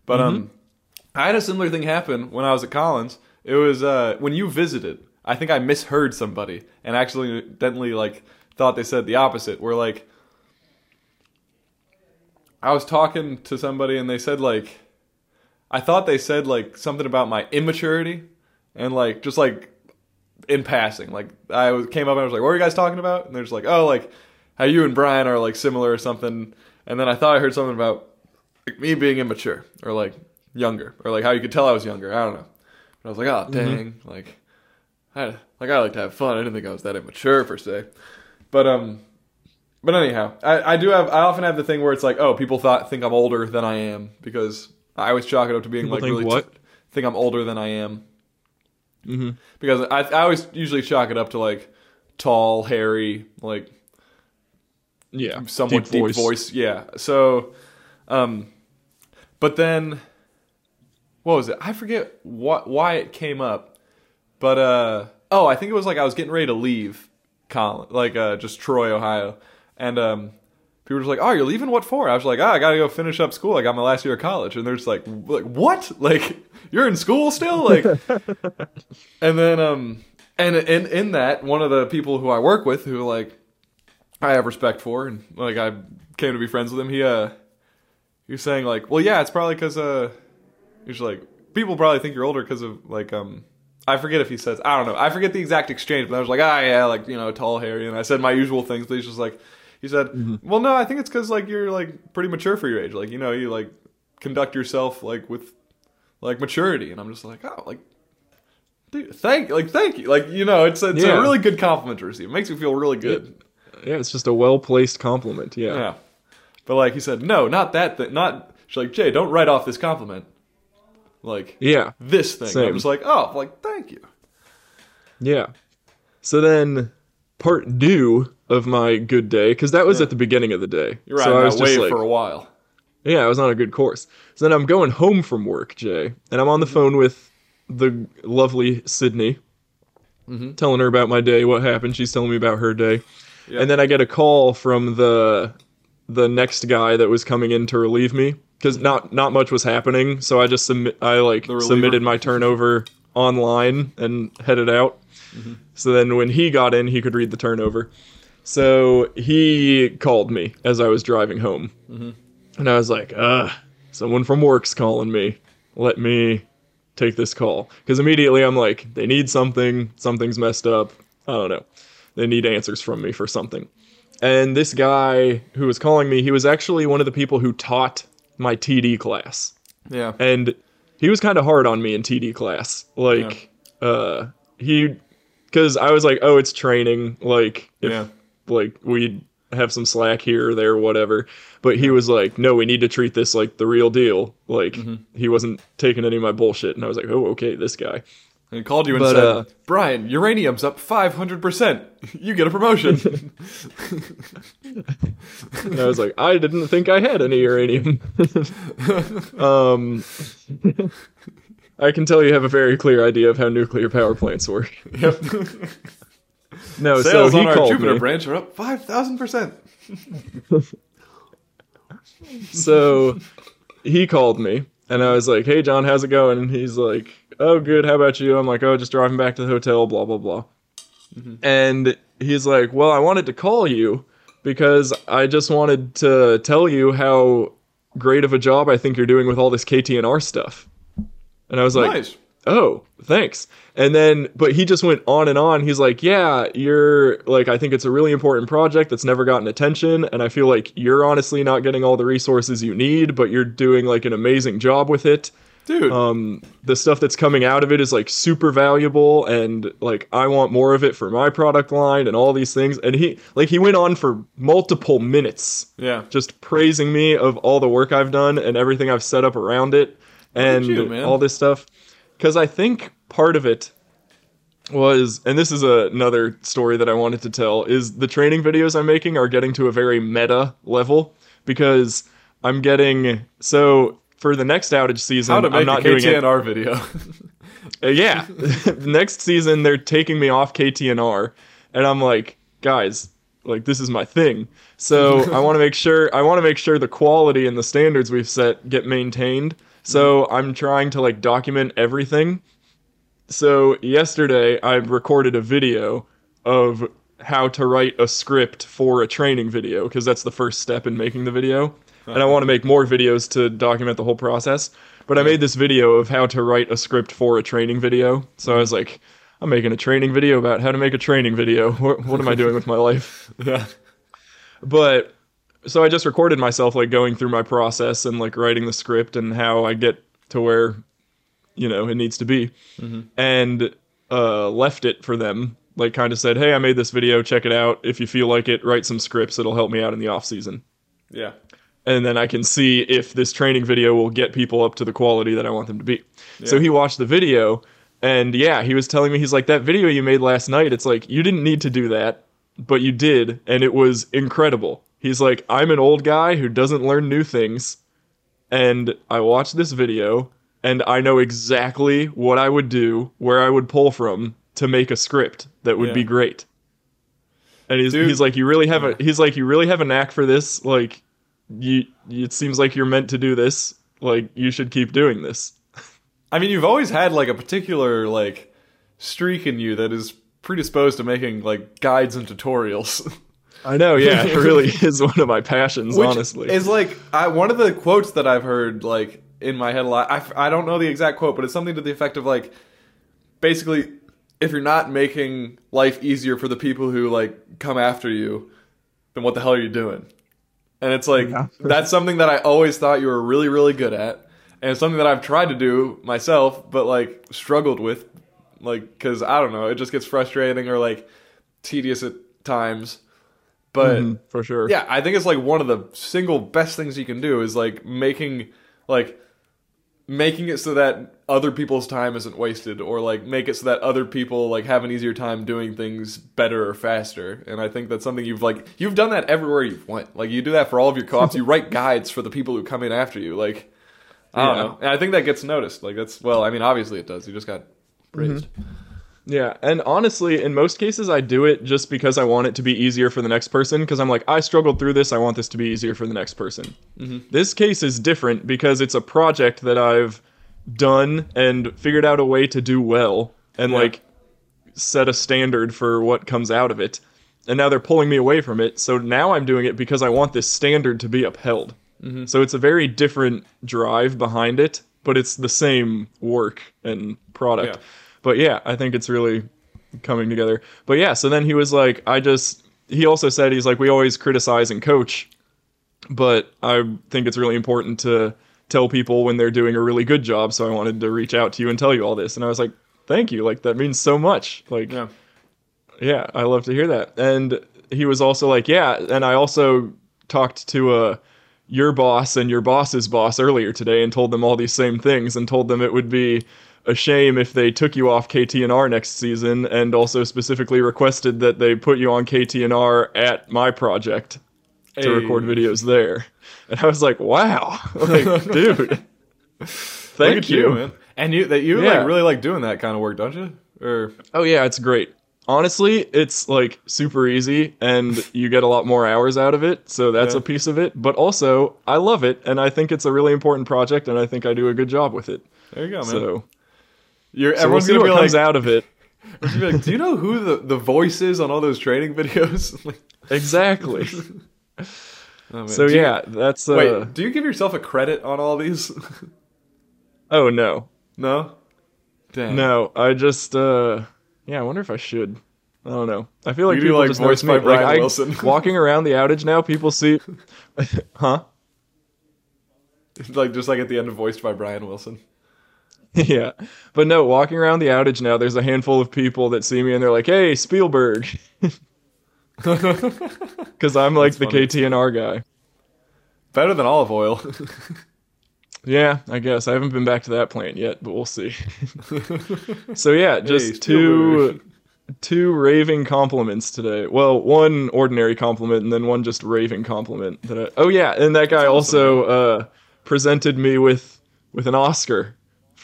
[SPEAKER 2] But
[SPEAKER 1] Mm-hmm.
[SPEAKER 2] um I had a similar thing happen when I was at Collins. It was uh when you visited. I think I misheard somebody and actually accidentally like thought they said the opposite. Where like I was talking to somebody and they said like I thought they said like something about my immaturity and like just like in passing. Like I was, came up and I was like, "What are you guys talking about?" And they're just like, "Oh, like how you and Bryan are like similar or something." And then I thought I heard something about like, me being immature or like younger or like how you could tell I was younger. I don't know. But I was like, "Oh, dang!" Like I like I like to have fun. I didn't think I was that immature per se. But um, but anyhow, I, I do have I often have the thing where it's like, oh, people thought think I'm older than I am because I always chalk it up to being
[SPEAKER 1] People
[SPEAKER 2] like really
[SPEAKER 1] what?
[SPEAKER 2] think I'm older than I am
[SPEAKER 1] Mm-hmm.
[SPEAKER 2] because I I always usually chalk it up to like tall, hairy, like
[SPEAKER 1] Yeah.
[SPEAKER 2] somewhat deep, voice. Yeah. So, um, but then what was it? I forget what why it came up, but uh oh, I think it was like I was getting ready to leave Collins, like uh just Troy, Ohio, and um. People were just like, "Oh, you're leaving? What for?" I was like, "Oh, I gotta go finish up school. I got my last year of college." And they're just like, "Like what? Like you're in school still?" Like, and then um, and in in that, one of the people who I work with, who like I have respect for, and like I came to be friends with him. He uh, was saying like, well, yeah, it's probably because uh, he's like people probably think you're older because of like um, I forget if he says I don't know, I forget the exact exchange, but I was like, ah, yeah, like you know, tall, hairy, and I said my usual things, but he's just like, he said, well, no, I think it's because like you're like pretty mature for your age, like you know, you like conduct yourself like with like maturity, and I'm just like, oh, like. Dude, thank like thank you. Like you know, it's it's
[SPEAKER 1] Yeah.
[SPEAKER 2] a really good compliment to receive. It makes me feel really good.
[SPEAKER 1] Yeah, it's just a well placed compliment. Yeah.
[SPEAKER 2] Yeah. But like he said, no, not that thing. Not she's like, Jay, don't write off this compliment. Like
[SPEAKER 1] Yeah.
[SPEAKER 2] this thing.
[SPEAKER 1] Same.
[SPEAKER 2] I'm just like, oh, like thank you.
[SPEAKER 1] Yeah. So then part two of my good day, because that was
[SPEAKER 2] Yeah.
[SPEAKER 1] at the beginning of the day.
[SPEAKER 2] You're
[SPEAKER 1] so
[SPEAKER 2] riding
[SPEAKER 1] I was just like,
[SPEAKER 2] for a while.
[SPEAKER 1] yeah, I was on a good course. So then I'm going home from work, Jay, and I'm on the phone with the lovely Sydney,
[SPEAKER 2] Mhm.
[SPEAKER 1] telling her about my day, what happened. She's telling me about her day, and then I get a call from the the next guy that was coming in to relieve me because not not much was happening. So I just submit, I like submitted my turnover online and headed out. So then when he got in, he could read the turnover. So he called me as I was driving home. And I was like, uh, someone from work's calling me. Let me take this call. Because immediately I'm like, they need something. Something's messed up. I don't know. They need answers from me for something. And this guy who was calling me, he was actually one of the people who taught my TD class
[SPEAKER 2] Yeah.
[SPEAKER 1] and he was kind of hard on me in TD class. Like, uh, he, because I was like, oh, it's training. Like, if,
[SPEAKER 2] Yeah.
[SPEAKER 1] like we have some slack here or there, or whatever. But he was like, no, we need to treat this like the real deal. Like,
[SPEAKER 2] Mm-hmm.
[SPEAKER 1] he wasn't taking any of my bullshit, and I was like, oh, okay, this guy.
[SPEAKER 2] And called you and
[SPEAKER 1] But,
[SPEAKER 2] said,
[SPEAKER 1] uh,
[SPEAKER 2] Bryan, uranium's up 500%. You get a promotion.
[SPEAKER 1] And I was like, I didn't think I had any uranium. um, I can tell you have a very clear idea of how nuclear power plants work.
[SPEAKER 2] yep.
[SPEAKER 1] No,
[SPEAKER 2] Sales
[SPEAKER 1] so
[SPEAKER 2] on our Jupiter
[SPEAKER 1] me.
[SPEAKER 2] branch are up 5,000%.
[SPEAKER 1] so he called me and I was like, "Hey John, how's it going?" And he's like, "Oh, good. How about you?" I'm like, "Oh, just driving back to the hotel, blah blah blah." Mm-hmm. And he's like, "Well, I wanted to call you because I just wanted to tell you how great of a job I think you're doing with all this KTNR stuff." And I was like,
[SPEAKER 2] nice.
[SPEAKER 1] oh, thanks. And then, but he just went on and on. He's like, yeah, you're like, I think it's a really important project that's never gotten attention. And I feel like you're honestly not getting all the resources you need, but you're doing like an amazing job with it.
[SPEAKER 2] Dude,
[SPEAKER 1] Um, the stuff that's coming out of it is like super valuable. And like, I want more of it for my product line and all these things. And he, like, he went on for multiple minutes
[SPEAKER 2] yeah.
[SPEAKER 1] just praising me of all the work I've done and everything I've set up around it and
[SPEAKER 2] you,
[SPEAKER 1] all this stuff. Because I think part of it was, and this is a, another story that I wanted to tell, is the training videos I'm making are getting to a very meta level because I'm getting so for the next outage season. I'm not doing it.
[SPEAKER 2] KTNR video.
[SPEAKER 1] Uh, yeah. Next season, they're taking me off KTNR, and I'm like, guys, like this is my thing. So I want to make sure I want to make sure the quality and the standards we've set get maintained. So I'm trying to like document everything. So yesterday, I recorded a video of how to write a script for a training video because that's the first step in making the video. And I want to make more videos to document the whole process. But I made this video of how to write a script for a training video. So I was like, I'm making a training video about how to make a training video. What, what am I doing with my life?
[SPEAKER 2] yeah.
[SPEAKER 1] But so I just recorded myself like going through my process and like writing the script and how I get to where you know it needs to be, and uh, left it for them. Like kind of said, hey, I made this video. Check it out. If you feel like it, write some scripts. It'll help me out in the off season.
[SPEAKER 2] Yeah.
[SPEAKER 1] And then I can see if this training video will get people up to the quality that I want them to be. So he watched the video, and yeah, he was telling me he's like that video you made last night. It's like you didn't need to do that, but you did, and it was incredible. He's like, I'm an old guy who doesn't learn new things, and I watched this video, and I know exactly what I would do, where I would pull from to make a script that would
[SPEAKER 2] Yeah.
[SPEAKER 1] be great. And he's,
[SPEAKER 2] Dude.
[SPEAKER 1] he's like, you really have a he's like, you really have a knack for this. Like, you it seems like you're meant to do this. Like, you should keep doing this.
[SPEAKER 2] I mean, you've always had like a particular like streak in you that is predisposed to making like guides and tutorials.
[SPEAKER 1] I know, yeah, it really is one of my passions,
[SPEAKER 2] Which
[SPEAKER 1] honestly.
[SPEAKER 2] is like I, one of the quotes that I've heard like in my head a lot. I, I don't know the exact quote, but it's something to the effect of like basically if you're not making life easier for the people who like come after you, then what the hell are you doing? And it's like
[SPEAKER 1] Yeah.
[SPEAKER 2] that's something that I always thought you were really really good at, and it's something that I've tried to do myself, but like struggled with, like because I don't know, it just gets frustrating or like tedious at times. But
[SPEAKER 1] Mhm, for sure.
[SPEAKER 2] yeah, I think it's like one of the single best things you can do is like making like making it so that other people's time isn't wasted or like make it so that other people like have an easier time doing things better or faster. And I think that's something you've like you've done that everywhere you've went. Like you do that for all of your co-ops. you write guides for the people who come in after you. Like I don't
[SPEAKER 1] Yeah.
[SPEAKER 2] know. And I think that gets noticed. Like that's well, I mean obviously it does. You just got praised. Mm-hmm.
[SPEAKER 1] Yeah, and honestly, in most cases, I do it just because I want it to be easier for the next person. Because I'm like, I struggled through this, I want this to be easier for the next person. Mm-hmm. This case is different because it's a project that I've done and figured out a way to do well, and
[SPEAKER 2] Yeah.
[SPEAKER 1] like set a standard for what comes out of it. And now they're pulling me away from it. So now I'm doing it because I want this standard to be upheld. Mm-hmm. So it's a very different drive behind it, but it's the same work and product.
[SPEAKER 2] Yeah.
[SPEAKER 1] But yeah, I think it's really coming together. But yeah, so then he was like, I just, he also said, he's like, we always criticize and coach, but I think it's really important to tell people when they're doing a really good job. So I wanted to reach out to you and tell you all this. And I was like, thank you. Like, that means so much. Like,
[SPEAKER 2] Yeah.
[SPEAKER 1] yeah, I love to hear that. And he was also like, yeah, and I also talked to uh, your boss and your boss's boss earlier today and told them all these same things and told them it would be a shame if they took you off KTNR next season and also specifically requested that they put you on KTNR at my project to
[SPEAKER 2] Hey.
[SPEAKER 1] record videos there. And I was like, wow, like, dude, thank you.
[SPEAKER 2] you, man. And you that you
[SPEAKER 1] Yeah.
[SPEAKER 2] like really like doing that kind of work, don't you? Or
[SPEAKER 1] Oh yeah, it's great. Honestly, it's like super easy and you get a lot more hours out of it, so that's
[SPEAKER 2] Yeah.
[SPEAKER 1] a piece of it. But also, I love it and I think it's a really important project and I think I do a good job with it.
[SPEAKER 2] there you go, man.
[SPEAKER 1] So,
[SPEAKER 2] You're,
[SPEAKER 1] so we'll
[SPEAKER 2] everyone's
[SPEAKER 1] see
[SPEAKER 2] gonna be like,
[SPEAKER 1] out of it.
[SPEAKER 2] be like, do you know who the, the voice is on all those training videos? like,
[SPEAKER 1] Exactly.
[SPEAKER 2] oh,
[SPEAKER 1] so
[SPEAKER 2] Do you-
[SPEAKER 1] yeah, that's uh
[SPEAKER 2] wait, do you give yourself a credit on all these?
[SPEAKER 1] oh no.
[SPEAKER 2] no. Dang.
[SPEAKER 1] No, I just uh yeah, I wonder if I should. I don't know. I feel like
[SPEAKER 2] You
[SPEAKER 1] people
[SPEAKER 2] like,
[SPEAKER 1] just voice
[SPEAKER 2] by
[SPEAKER 1] me. Like,
[SPEAKER 2] Bryan
[SPEAKER 1] I-
[SPEAKER 2] Wilson.
[SPEAKER 1] walking around the outage now, people see Huh?
[SPEAKER 2] like just like at the end of voiced by Bryan Wilson.
[SPEAKER 1] yeah. But no, walking around the outage now, there's a handful of people that see me and they're like, "Hey, Spielberg." Cuz I'm like the
[SPEAKER 2] funny.
[SPEAKER 1] KTNR guy.
[SPEAKER 2] Better than olive oil.
[SPEAKER 1] Yeah, I guess I haven't been back to that plant yet, but we'll see. so yeah, just
[SPEAKER 2] Hey,
[SPEAKER 1] two two raving compliments today. Well, one ordinary compliment and then one just raving compliment. That I, oh yeah, and that guy also uh, presented me with with an Oscar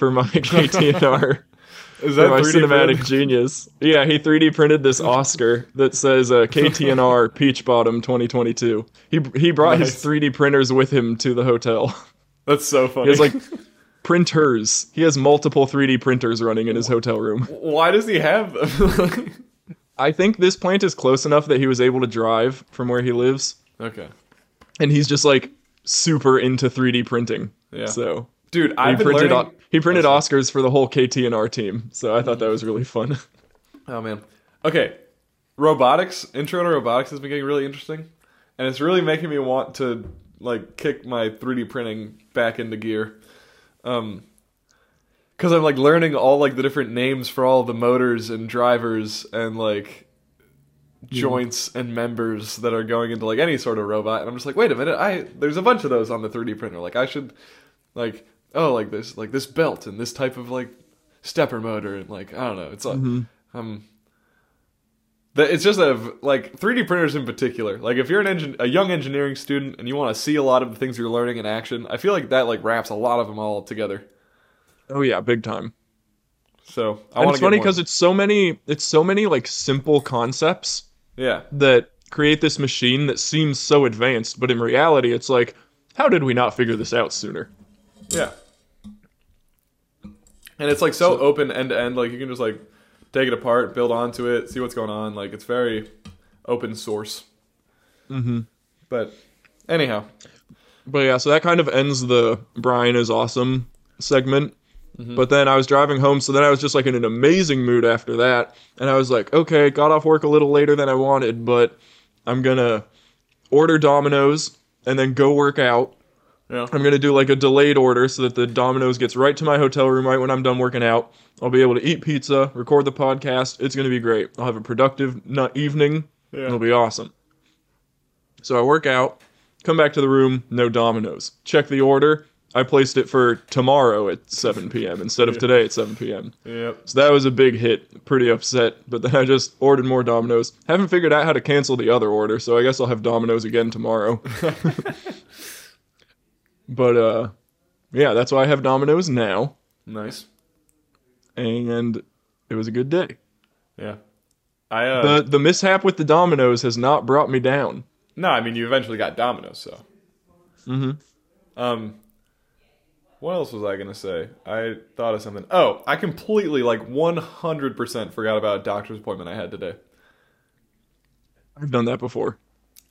[SPEAKER 1] for my KTNR
[SPEAKER 2] Is that
[SPEAKER 1] my cinematic
[SPEAKER 2] print?
[SPEAKER 1] genius. Yeah, he 3D printed this Oscar that says uh, KTNR Peach Bottom 2022. He he brought
[SPEAKER 2] Nice.
[SPEAKER 1] his 3D printers with him to the hotel.
[SPEAKER 2] That's so funny.
[SPEAKER 1] He has like printers. He has multiple 3D printers running in his hotel room.
[SPEAKER 2] Why does he have them?
[SPEAKER 1] I think this plant is close enough that he was able to drive from where he lives,
[SPEAKER 2] okay.
[SPEAKER 1] and he's just like super into 3D printing.
[SPEAKER 2] Yeah.
[SPEAKER 1] So
[SPEAKER 2] Dude, I've been
[SPEAKER 1] printed
[SPEAKER 2] learning.
[SPEAKER 1] he printed
[SPEAKER 2] Oh,
[SPEAKER 1] Oscars for the whole KTNR team. So I thought that was really fun.
[SPEAKER 2] Oh man. Okay. Robotics, intro to robotics has been getting really interesting. And it's really making me want to like kick my 3D printing back into gear. Um cuz I'm like learning all like the different names for all the motors and drivers and like joints and members that are going into like any sort of robot and I'm just like, "Wait a minute. I there's a bunch of those on the 3D printer. Like I should like oh, like this like this belt and this type of like stepper motor and like I don't know. It's like um the, it's just a like 3D printers in particular. Like if you're an engin- a young engineering student and you want to see a lot of the things you're learning in action, I feel like that like wraps a lot of them all together.
[SPEAKER 1] oh yeah, big time.
[SPEAKER 2] So I want
[SPEAKER 1] it's funny because it's so many it's so many like simple concepts
[SPEAKER 2] yeah,
[SPEAKER 1] that create this machine that seems so advanced, but in reality, it's like, how did we not figure this out sooner?
[SPEAKER 2] yeah, and it's like so, open end to end. Like you can just like take it apart, build onto it, see what's going on. Like it's very open source. Mm-hmm. But anyhow,
[SPEAKER 1] But yeah, so that kind of ends the Bryan is awesome segment. But then I was driving home, so then I was just like in an amazing mood after that. And I was like, okay, got off work a little later than I wanted, but I'm gonna order Domino's and then go work out.
[SPEAKER 2] Yeah,
[SPEAKER 1] I'm gonna do like a delayed order so that the Domino's gets right to my hotel room right when I'm done working out. I'll be able to eat pizza, record the podcast. It's gonna be great. I'll have a productive not evening.
[SPEAKER 2] Yeah.
[SPEAKER 1] It'll be awesome. So I work out, come back to the room, no Domino's. Check the order. I placed it for tomorrow at 7 p.m. instead of today at 7 p.m.
[SPEAKER 2] yep.
[SPEAKER 1] So that was a big hit. Pretty upset. But then I just ordered more Domino's. Haven't figured out how to cancel the other order, so I guess I'll have Domino's again tomorrow. but uh yeah, that's why I have Domino's now.
[SPEAKER 2] Nice.
[SPEAKER 1] And it was a good day.
[SPEAKER 2] Yeah. I uh,
[SPEAKER 1] The the mishap with the Domino's has not brought me down.
[SPEAKER 2] No, I mean you eventually got Domino's, so.
[SPEAKER 1] Mm-hmm.
[SPEAKER 2] Um, what else was I gonna say? I thought of something. Oh, I completely like one hundred percent forgot about a doctor's appointment I had today.
[SPEAKER 1] I've done that before.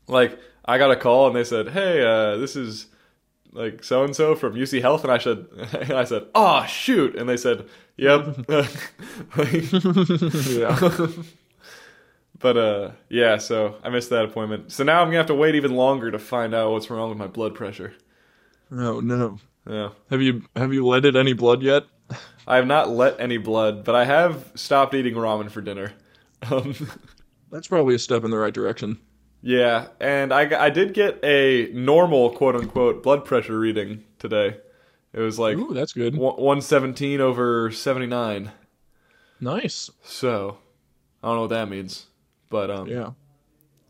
[SPEAKER 2] Like I got a call and they said, "Hey, uh, this is like so and so from UC Health," and I said, and I said, "Oh shoot," and they said, "Yep."
[SPEAKER 1] yeah.
[SPEAKER 2] but uh, yeah, so I missed that appointment. So now I'm gonna have to wait even longer to find out what's wrong with my blood pressure.
[SPEAKER 1] Oh no.
[SPEAKER 2] Yeah.
[SPEAKER 1] Have you have you let it any blood yet?
[SPEAKER 2] I have not let any blood, but I have stopped eating ramen for dinner. Um,
[SPEAKER 1] That's probably a step in the right direction.
[SPEAKER 2] Yeah, and I, I did get a normal quote unquote blood pressure reading today. It was like
[SPEAKER 1] Ooh, that's good.
[SPEAKER 2] 117 over 79.
[SPEAKER 1] Nice.
[SPEAKER 2] So, I don't know what that means, but um,
[SPEAKER 1] Yeah.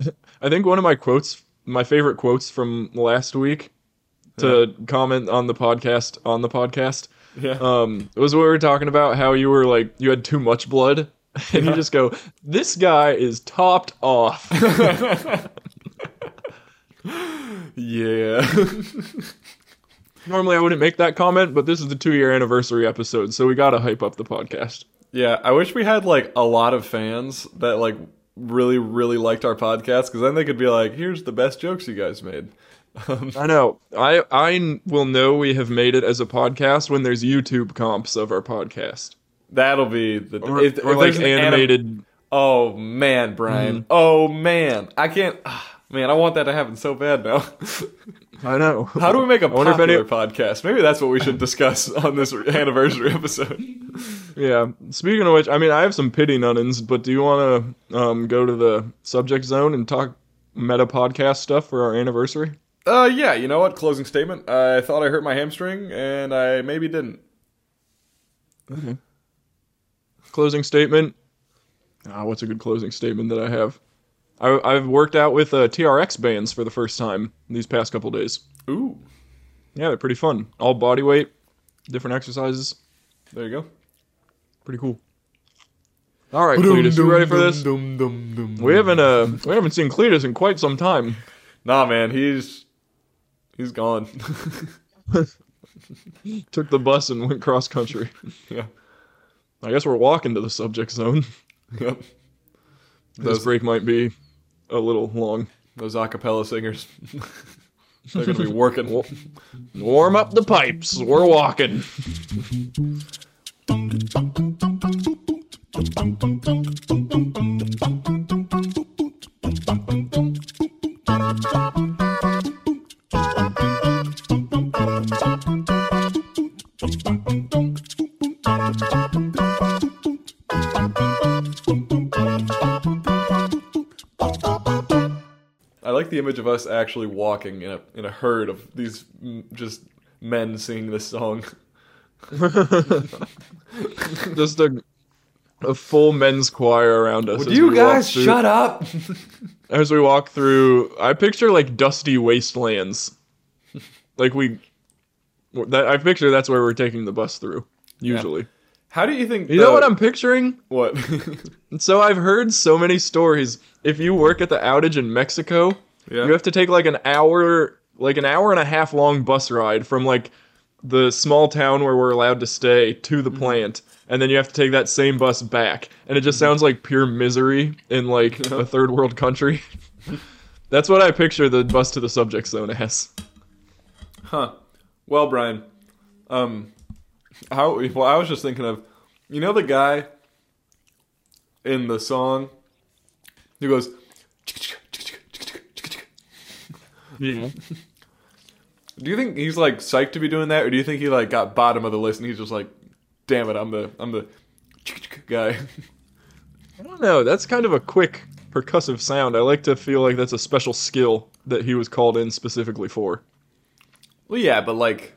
[SPEAKER 1] I think one of my quotes, my favorite quotes from last week to comment on the podcast on the podcast
[SPEAKER 2] yeah,
[SPEAKER 1] um was what we were talking about how you were like you had too much blood and you just go this guy is topped off
[SPEAKER 2] yeah,
[SPEAKER 1] normally i wouldn't make that comment but this is the two year anniversary episode so we gotta hype up the podcast
[SPEAKER 2] yeah. I wish we had like a lot of fans that like really really liked our podcast because then they could be like, "Here's the best jokes you guys made."
[SPEAKER 1] I know i i will know we have made it as a podcast when there's youtube comps of our podcast
[SPEAKER 2] That'll be the
[SPEAKER 1] or,
[SPEAKER 2] if-
[SPEAKER 1] or
[SPEAKER 2] if
[SPEAKER 1] like
[SPEAKER 2] there's an anim-
[SPEAKER 1] animated.
[SPEAKER 2] oh man, Bryan.
[SPEAKER 1] Mm-hmm.
[SPEAKER 2] Oh man, I can't. man, I want that to happen so bad now.
[SPEAKER 1] I know.
[SPEAKER 2] How do we make a popular
[SPEAKER 1] any-
[SPEAKER 2] podcast? Maybe that's what we should discuss on this anniversary episode.
[SPEAKER 1] Yeah. Speaking of which, I mean, I have some pity nunnins, but do you want to um, go to the subject zone and talk meta podcast stuff for our anniversary?
[SPEAKER 2] Uh, yeah. You know what? Closing statement. I thought I hurt my hamstring, and I maybe didn't. Okay.
[SPEAKER 1] Closing statement. Ah, what's a good closing statement that I have? I, I've worked out with uh, TRX bands for the first time these past couple days.
[SPEAKER 2] Ooh,
[SPEAKER 1] Yeah, they're pretty fun. All body weight, different exercises.
[SPEAKER 2] there you go.
[SPEAKER 1] Pretty cool. All right, Cletus, you ready for this? We haven't uh we haven't seen Cletus in quite some time.
[SPEAKER 2] Nah, man, he's he's gone.
[SPEAKER 1] Took the bus and went cross country.
[SPEAKER 2] yeah.
[SPEAKER 1] I guess we're walking to the subject zone.
[SPEAKER 2] Yep.
[SPEAKER 1] This break might be a little long.
[SPEAKER 2] those acapella singers. They're gonna be working.
[SPEAKER 1] Warm up the pipes. We're walking.
[SPEAKER 2] like the image of us actually walking in a in a herd of these mm, just men singing this song.
[SPEAKER 1] Just a a full men's choir around us.
[SPEAKER 2] Would you guys
[SPEAKER 1] through-
[SPEAKER 2] shut up?
[SPEAKER 1] as we walk through i picture like dusty wastelands like we that i picture that's where we're taking the bus through usually
[SPEAKER 2] How do you think?
[SPEAKER 1] you know what i'm picturing
[SPEAKER 2] What?
[SPEAKER 1] so i've heard so many stories if you work at the outage in mexico
[SPEAKER 2] Yeah.
[SPEAKER 1] you have to take like an hour like an hour and a half long bus ride from like the small town where we're allowed to stay to
[SPEAKER 2] Mm-hmm.
[SPEAKER 1] the plant and then you have to take that same bus back and it just
[SPEAKER 2] Mm-hmm.
[SPEAKER 1] sounds like pure misery in like a third world country that's what i picture the bus to the subject zone as
[SPEAKER 2] Huh. Well, Bryan, um, how? Well, I was just thinking of, you know, the guy in the song who goes.
[SPEAKER 1] Yeah.
[SPEAKER 2] Do you think he's like psyched to be doing that, or do you think he like got bottom of the list and he's just like, "Damn it, I'm the I'm the guy."
[SPEAKER 1] i don't know. That's kind of a quick percussive sound. I like to feel like that's a special skill that he was called in specifically for.
[SPEAKER 2] Well, yeah, but like,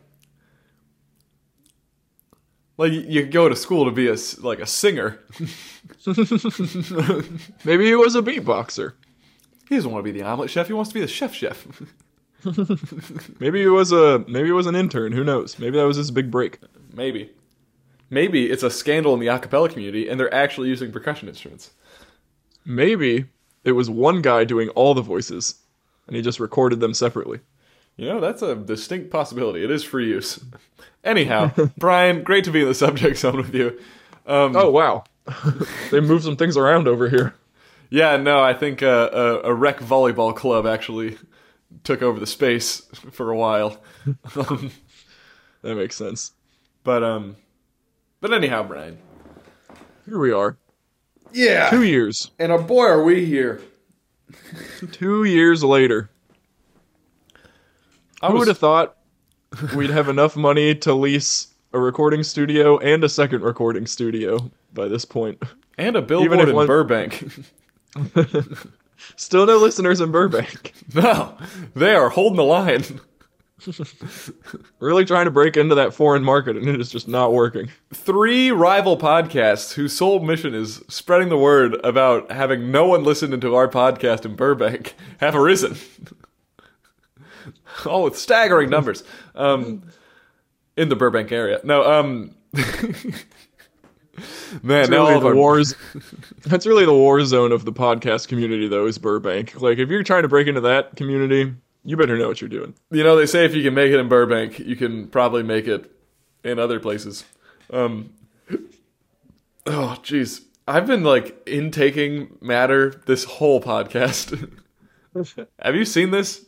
[SPEAKER 2] like you go to school to be a like a singer.
[SPEAKER 1] maybe he was a beatboxer
[SPEAKER 2] He doesn't want to be the omelet chef. He wants to be the chef chef.
[SPEAKER 1] maybe he was a maybe he was an intern who knows maybe that was his big break
[SPEAKER 2] Maybe. Maybe it's a scandal in the acapella community and they're actually using percussion instruments.
[SPEAKER 1] Maybe it was one guy doing all the voices, and he just recorded them separately.
[SPEAKER 2] You know, that's a distinct possibility. It is free use. Anyhow, Bryan, great to be in the subject zone with you. Um,
[SPEAKER 1] Oh wow, they moved some things around over here.
[SPEAKER 2] Yeah, no, I think uh, a, a rec volleyball club actually took over the space for a while. Um,
[SPEAKER 1] That makes sense.
[SPEAKER 2] but um, but anyhow, Bryan.
[SPEAKER 1] Here we are,
[SPEAKER 2] Yeah,
[SPEAKER 1] two years,
[SPEAKER 2] and a boy, are we here?
[SPEAKER 1] two years later.
[SPEAKER 2] I was,
[SPEAKER 1] would have thought we'd have enough money to lease a recording studio and a second recording studio by this point?
[SPEAKER 2] and a
[SPEAKER 1] Even
[SPEAKER 2] billboard
[SPEAKER 1] if
[SPEAKER 2] in
[SPEAKER 1] one-
[SPEAKER 2] Burbank.
[SPEAKER 1] Still no listeners in Burbank.
[SPEAKER 2] no, they are holding the line.
[SPEAKER 1] Really trying to break into that foreign market, and it is just not working.
[SPEAKER 2] Three rival podcasts whose sole mission is spreading the word about having no one listen to our podcast in Burbank have arisen. All with staggering numbers. Um, in the Burbank area. No, um Man, now all
[SPEAKER 1] really the wars. That's really the war zone of the podcast community, though, is Burbank. Like, if you're trying to break into that community, you better know what you're doing.
[SPEAKER 2] You know, they say if you can make it in Burbank, you can probably make it in other places. Um, oh, jeez. I've been like intaking matter this whole podcast. Have you seen this?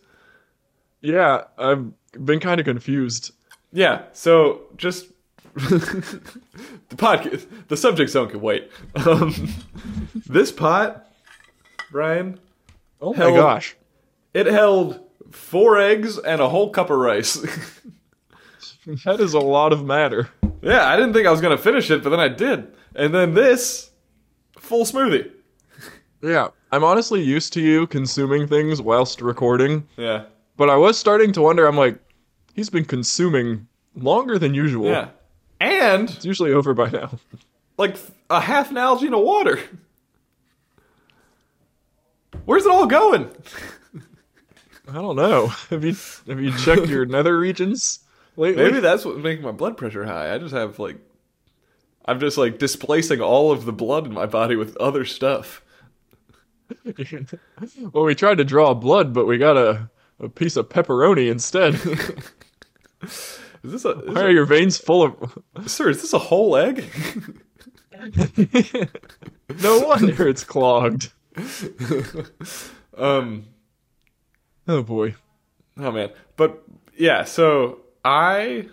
[SPEAKER 1] Yeah, I've been kind of confused.
[SPEAKER 2] Yeah. So just the podcast, the subject zone can wait. Um, this pot, Bryan,
[SPEAKER 1] Oh my
[SPEAKER 2] Hell-
[SPEAKER 1] gosh.
[SPEAKER 2] it held four eggs and a whole cup of rice.
[SPEAKER 1] That is a lot of matter.
[SPEAKER 2] yeah, I didn't think I was gonna finish it, but then I did. And then this, full smoothie.
[SPEAKER 1] Yeah. I'm honestly used to you consuming things whilst recording,
[SPEAKER 2] Yeah,
[SPEAKER 1] but I was starting to wonder, I'm like, he's been consuming longer than usual.
[SPEAKER 2] yeah, and
[SPEAKER 1] It's usually over by now.
[SPEAKER 2] like a half an Nalgene of water. Where's it all going?
[SPEAKER 1] I don't know. Have you have you checked your nether regions lately?
[SPEAKER 2] Maybe that's what's making my blood pressure high. I just have like, I'm just like displacing all of the blood in my body with other stuff.
[SPEAKER 1] well, we tried to draw blood, but we got a, a piece of pepperoni instead.
[SPEAKER 2] Is this a, is
[SPEAKER 1] Why are your veins full of?
[SPEAKER 2] sir? Is this a whole egg?
[SPEAKER 1] no wonder it's clogged.
[SPEAKER 2] um.
[SPEAKER 1] Oh boy.
[SPEAKER 2] Oh man. But yeah. So I.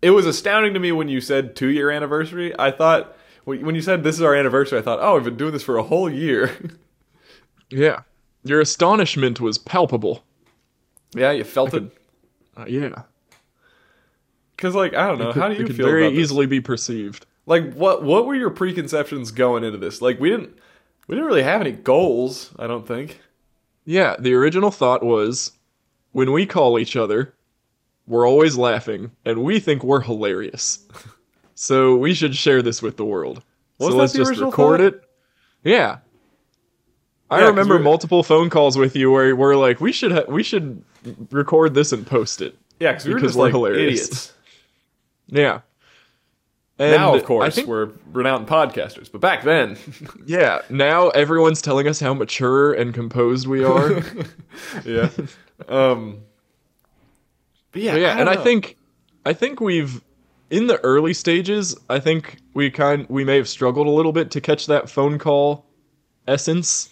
[SPEAKER 2] It was astounding to me when you said two year anniversary. I thought when you said this is our anniversary, I thought, oh, we've been doing this for a whole year.
[SPEAKER 1] Yeah. Your astonishment was palpable.
[SPEAKER 2] yeah, you felt it.
[SPEAKER 1] Uh, yeah.
[SPEAKER 2] Because like I don't know, how do
[SPEAKER 1] it
[SPEAKER 2] you
[SPEAKER 1] could
[SPEAKER 2] feel
[SPEAKER 1] very easily be perceived.
[SPEAKER 2] Like what what were your preconceptions going into this? Like we didn't we didn't really have any goals, I don't think.
[SPEAKER 1] Yeah, the original thought was when we call each other, we're always laughing, and we think we're hilarious. so we should share this with the world.
[SPEAKER 2] Was
[SPEAKER 1] so let's just record
[SPEAKER 2] thought?
[SPEAKER 1] it. Yeah. I
[SPEAKER 2] Yeah, 'cause
[SPEAKER 1] remember multiple phone calls with you where we're like, we should ha- we should record this and post it.
[SPEAKER 2] Yeah, because we were
[SPEAKER 1] Because
[SPEAKER 2] just
[SPEAKER 1] we're
[SPEAKER 2] like
[SPEAKER 1] hilarious.
[SPEAKER 2] idiots.
[SPEAKER 1] Yeah. And
[SPEAKER 2] now, of
[SPEAKER 1] I
[SPEAKER 2] course,
[SPEAKER 1] think,
[SPEAKER 2] we're renowned podcasters, but back then,
[SPEAKER 1] yeah, now everyone's telling us how mature and composed we are.
[SPEAKER 2] yeah. Um, but yeah,
[SPEAKER 1] But yeah,
[SPEAKER 2] don't
[SPEAKER 1] and I think I think we've in the early stages, I think we kind we may have struggled a little bit to catch that phone call essence.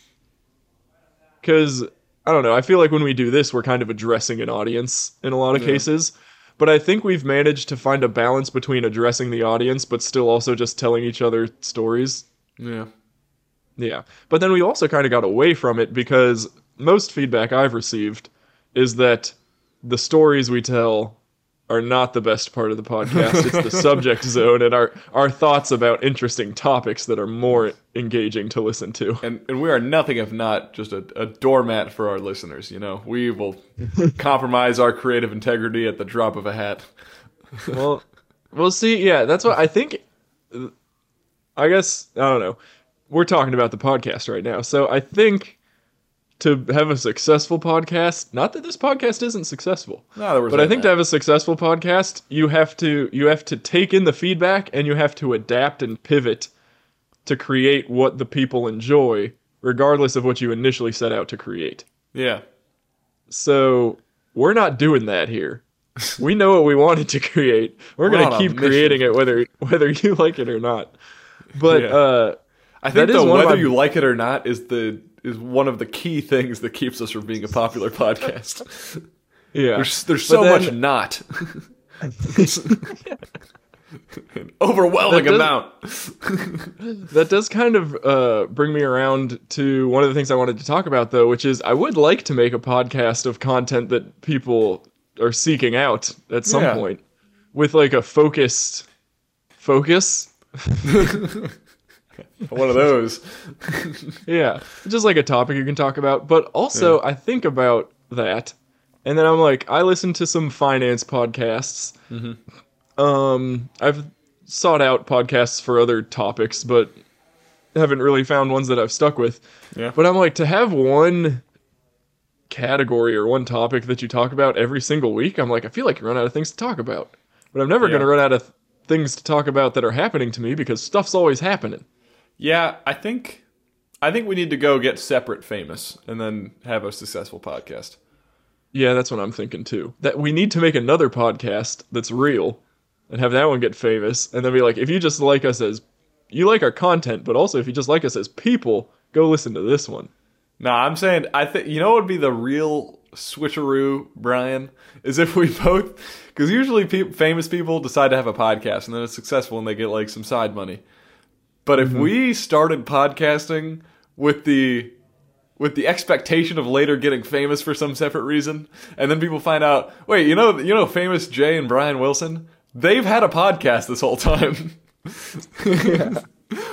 [SPEAKER 1] Cuz I don't know, I feel like when we do this we're kind of addressing an audience in a lot of
[SPEAKER 2] Yeah.
[SPEAKER 1] cases. But I think we've managed to find a balance between addressing the audience but still also just telling each other stories.
[SPEAKER 2] yeah,
[SPEAKER 1] Yeah. But then we also kind of got away from it because most feedback I've received is that the stories we tell are not the best part of the podcast. it's the subject zone and our, our thoughts about interesting topics that are more engaging to listen to.
[SPEAKER 2] and and we are nothing if not just a, a doormat for our listeners. You know, we will compromise our creative integrity at the drop of a hat.
[SPEAKER 1] well, we'll see. Yeah, that's what I think. I guess, I don't know. We're talking about the podcast right now. So I think to have a successful podcast, not that this podcast isn't successful.
[SPEAKER 2] No, there was
[SPEAKER 1] But I think to have a successful podcast, you have to you have to take in the feedback and you have to adapt and pivot to create what the people enjoy, regardless of what you initially set out to create.
[SPEAKER 2] yeah,
[SPEAKER 1] So we're not doing that here. We know what we wanted to create. We're,
[SPEAKER 2] We're
[SPEAKER 1] gonna keep creating it whether whether you like it or not. But
[SPEAKER 2] Yeah.
[SPEAKER 1] uh
[SPEAKER 2] I think
[SPEAKER 1] That is
[SPEAKER 2] though
[SPEAKER 1] one of
[SPEAKER 2] whether
[SPEAKER 1] my-
[SPEAKER 2] you like it or not is the is one of the key things that keeps us from being a popular podcast.
[SPEAKER 1] yeah.
[SPEAKER 2] There's there's so
[SPEAKER 1] then-
[SPEAKER 2] much not. An overwhelming
[SPEAKER 1] That does-
[SPEAKER 2] amount.
[SPEAKER 1] That does kind of uh, bring me around to one of the things I wanted to talk about, though, which is I would like to make a podcast of content that people are seeking out at some
[SPEAKER 2] Yeah.
[SPEAKER 1] point with like a focused focus.
[SPEAKER 2] One of those.
[SPEAKER 1] Yeah, just like a topic you can talk about. But also, I think about that, and then I'm like, I listen to some finance podcasts. Um, I've sought out podcasts for other topics, but haven't really found ones that I've stuck with.
[SPEAKER 2] Yeah.
[SPEAKER 1] But I'm like, to have one category or one topic that you talk about every single week, I'm like, I feel like you run out of things to talk about. But I'm never
[SPEAKER 2] Yeah.
[SPEAKER 1] going to run out of th- things to talk about that are happening to me because stuff's always happening.
[SPEAKER 2] Yeah, I think I think we need to go get separate famous and then have a successful podcast.
[SPEAKER 1] Yeah, that's what I'm thinking too. That we need to make another podcast that's real and have that one get famous and then be like, if you just like us as you like our content, but also if you just like us as people, go listen to this one.
[SPEAKER 2] Nah, I'm saying I think you know what would be the real switcheroo, Bryan, is if we both because usually pe- famous people decide to have a podcast and then it's successful and they get like some side money. But if mm-hmm. we started podcasting with the with the expectation of later getting famous for some separate reason, and then people find out, wait, you know, you know, famous Jay and Bryan Wilson, they've had a podcast this whole time.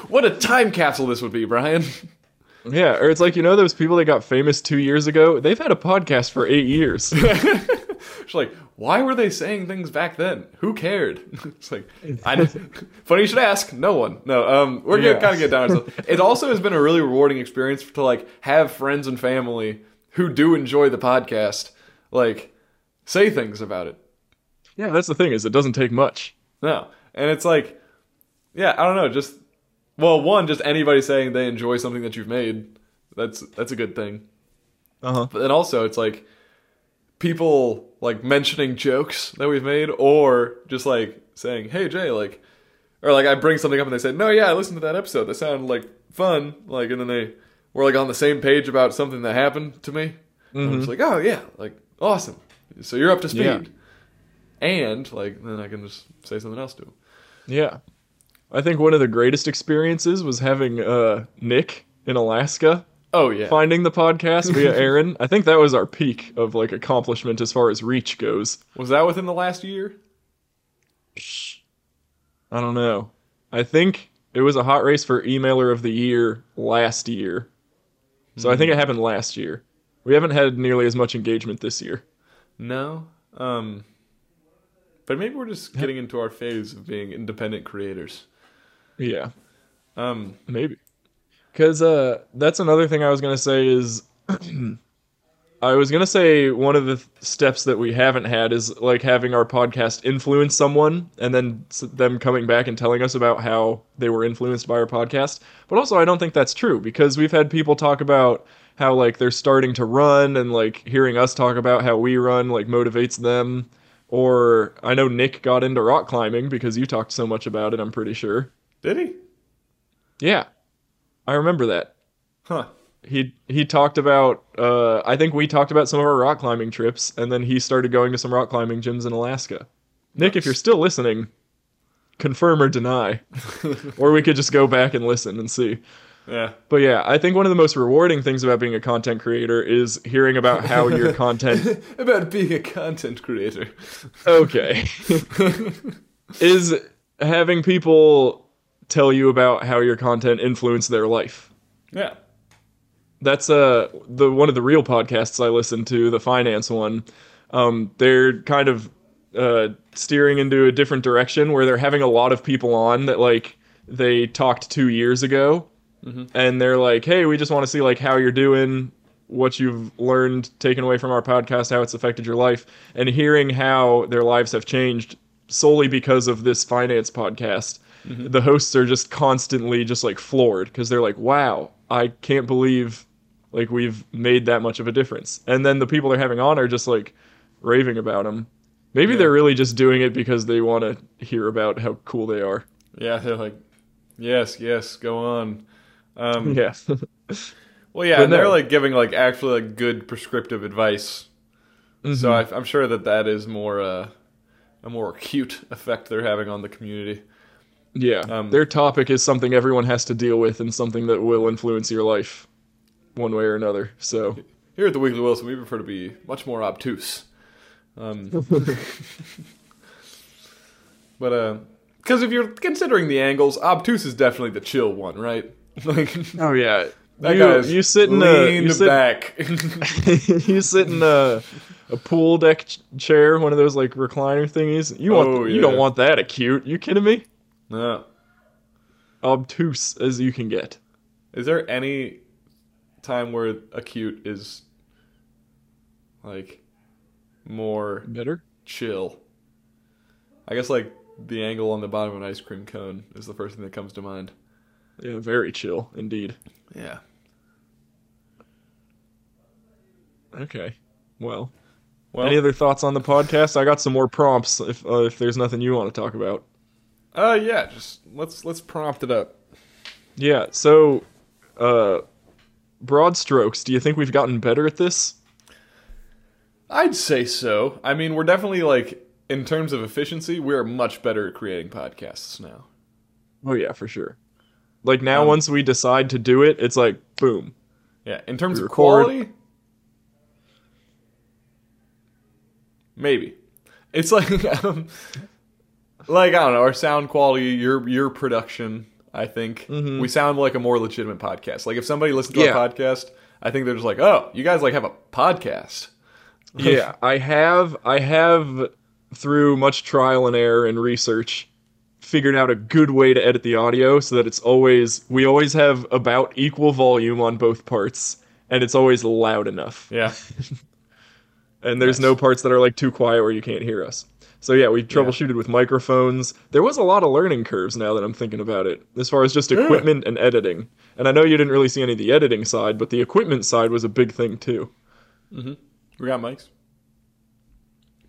[SPEAKER 2] what a time capsule this would be, Bryan.
[SPEAKER 1] Yeah, or it's like you know those people that got famous two years ago. They've had a podcast for eight years.
[SPEAKER 2] It's like, why were they saying things back then? Who cared? It's like, I, funny you should ask. No one. No. Um, we're gonna kind of get down. To, it also has been a really rewarding experience to like have friends and family who do enjoy the podcast, like say things about it.
[SPEAKER 1] yeah, that's the thing is it doesn't take much.
[SPEAKER 2] No, and it's like, yeah, I don't know. Just well, one, just anybody saying they enjoy something that you've made. That's that's a good thing.
[SPEAKER 1] Uh huh.
[SPEAKER 2] But then also, it's like people like mentioning jokes that we've made, or just like saying, "Hey Jay," like, or like I bring something up and they say, "No, yeah, I listened to that episode. That sounded like fun." Like, and then they were like on the same page about something that happened to me. And I'm just like, "Oh yeah, like awesome." So you're up to speed,
[SPEAKER 1] Yeah.
[SPEAKER 2] and like then I can just say something else to them.
[SPEAKER 1] Yeah. I think one of the greatest experiences was having uh, Nick in Alaska
[SPEAKER 2] Oh yeah,
[SPEAKER 1] finding the podcast via Aaron. I think that was our peak of like accomplishment as far as reach goes.
[SPEAKER 2] was that within the last year?
[SPEAKER 1] I don't know. I think it was a hot race for emailer of the year last year. So I think it happened last year. We haven't had nearly as much engagement this year.
[SPEAKER 2] No. Um, but maybe we're just getting into our phase of being independent creators.
[SPEAKER 1] Yeah.
[SPEAKER 2] Um,
[SPEAKER 1] Maybe. Cuz uh that's another thing I was going to say is I was going to say one of the th- steps that we haven't had is like having our podcast influence someone and then s- them coming back and telling us about how they were influenced by our podcast. But also I don't think that's true because we've had people talk about how like they're starting to run and like hearing us talk about how we run like motivates them or I know Nick got into rock climbing because you talked so much about it, I'm pretty sure.
[SPEAKER 2] did he?
[SPEAKER 1] Yeah. I remember that.
[SPEAKER 2] Huh.
[SPEAKER 1] He he talked about uh I think we talked about some of our rock climbing trips and then he started going to some rock climbing gyms in Alaska. Nick, if you're still listening, confirm or deny. or we could just go back and listen and see.
[SPEAKER 2] Yeah.
[SPEAKER 1] But yeah, I think one of the most rewarding things about being a content creator is hearing about how your content
[SPEAKER 2] About being a content creator.
[SPEAKER 1] okay is having people tell you about how your content influenced their life.
[SPEAKER 2] Yeah.
[SPEAKER 1] that's uh the one of the real podcasts I listen to, the finance one. Um, they're kind of uh, steering into a different direction where they're having a lot of people on that like they talked two years ago, and they're like, "Hey, we just want to see like how you're doing, what you've learned, taken away from our podcast, how it's affected your life, and hearing how their lives have changed solely because of this finance podcast." The hosts are just constantly just like floored because they're like, "Wow, I can't believe like we've made that much of a difference." And then the people they're having on are just like raving about them. Maybe
[SPEAKER 2] Yeah.
[SPEAKER 1] they're really just doing it because they want to hear about how cool they are.
[SPEAKER 2] Yeah. They're like, yes, yes, go on. Um,
[SPEAKER 1] Yeah.
[SPEAKER 2] Well, yeah,
[SPEAKER 1] But
[SPEAKER 2] and they're
[SPEAKER 1] no.
[SPEAKER 2] like giving like actually like good prescriptive advice.
[SPEAKER 1] Mm-hmm.
[SPEAKER 2] So I, I'm sure that that is more uh, a more acute effect they're having on the community.
[SPEAKER 1] Yeah.
[SPEAKER 2] Um,
[SPEAKER 1] Their topic is something everyone has to deal with and something that will influence your life one way or another. So,
[SPEAKER 2] Here at the Weekly Wilson, we prefer to be much more obtuse. Um, but uh, because if you're considering the angles, obtuse is definitely the chill one, right? like
[SPEAKER 1] oh yeah.
[SPEAKER 2] that
[SPEAKER 1] you,
[SPEAKER 2] guy's
[SPEAKER 1] you sit in a you sit,
[SPEAKER 2] back.
[SPEAKER 1] you sit in a, a pool deck ch- chair, one of those like recliner thingies. You want
[SPEAKER 2] Oh,
[SPEAKER 1] you don't want that acute. You kidding me?
[SPEAKER 2] No.
[SPEAKER 1] Obtuse as you can get.
[SPEAKER 2] Is there any time where acute is like more
[SPEAKER 1] Better?
[SPEAKER 2] chill? I guess like the angle on the bottom of an ice cream cone is the first thing that comes to mind.
[SPEAKER 1] Yeah, very chill indeed.
[SPEAKER 2] Yeah.
[SPEAKER 1] Okay. Well,
[SPEAKER 2] Well,
[SPEAKER 1] any other thoughts on the podcast? I got some more prompts if uh, if there's nothing you want to talk about.
[SPEAKER 2] Uh, yeah. Just let's let's prompt it up.
[SPEAKER 1] Yeah, so uh broad strokes, do you think we've gotten better at this?
[SPEAKER 2] I'd say so. I mean, we're definitely like in terms of efficiency, we're much better at creating podcasts now.
[SPEAKER 1] Oh yeah, for sure. Like now,
[SPEAKER 2] Um,
[SPEAKER 1] once we decide to do it, it's like boom.
[SPEAKER 2] Yeah, in terms
[SPEAKER 1] We
[SPEAKER 2] of
[SPEAKER 1] record-
[SPEAKER 2] quality, maybe it's like um, like I don't know our sound quality, your your production. I think we sound like a more legitimate podcast. Like if somebody listens to
[SPEAKER 1] Mm-hmm. Yeah.
[SPEAKER 2] our podcast, I think they're just like, "Oh, you guys like have a podcast."
[SPEAKER 1] yeah, I have I have through much trial and error and research figured out a good way to edit the audio so that it's always we always have about equal volume on both parts and it's always loud enough.
[SPEAKER 2] Yeah,
[SPEAKER 1] And there's no parts that are like too quiet where you can't hear us. So yeah, we troubleshooted with microphones. There was a lot of learning curves now that I'm thinking about it, as far as just equipment and editing. And I know you didn't really see any of the editing side, but the equipment side was a big thing too.
[SPEAKER 2] we got mics.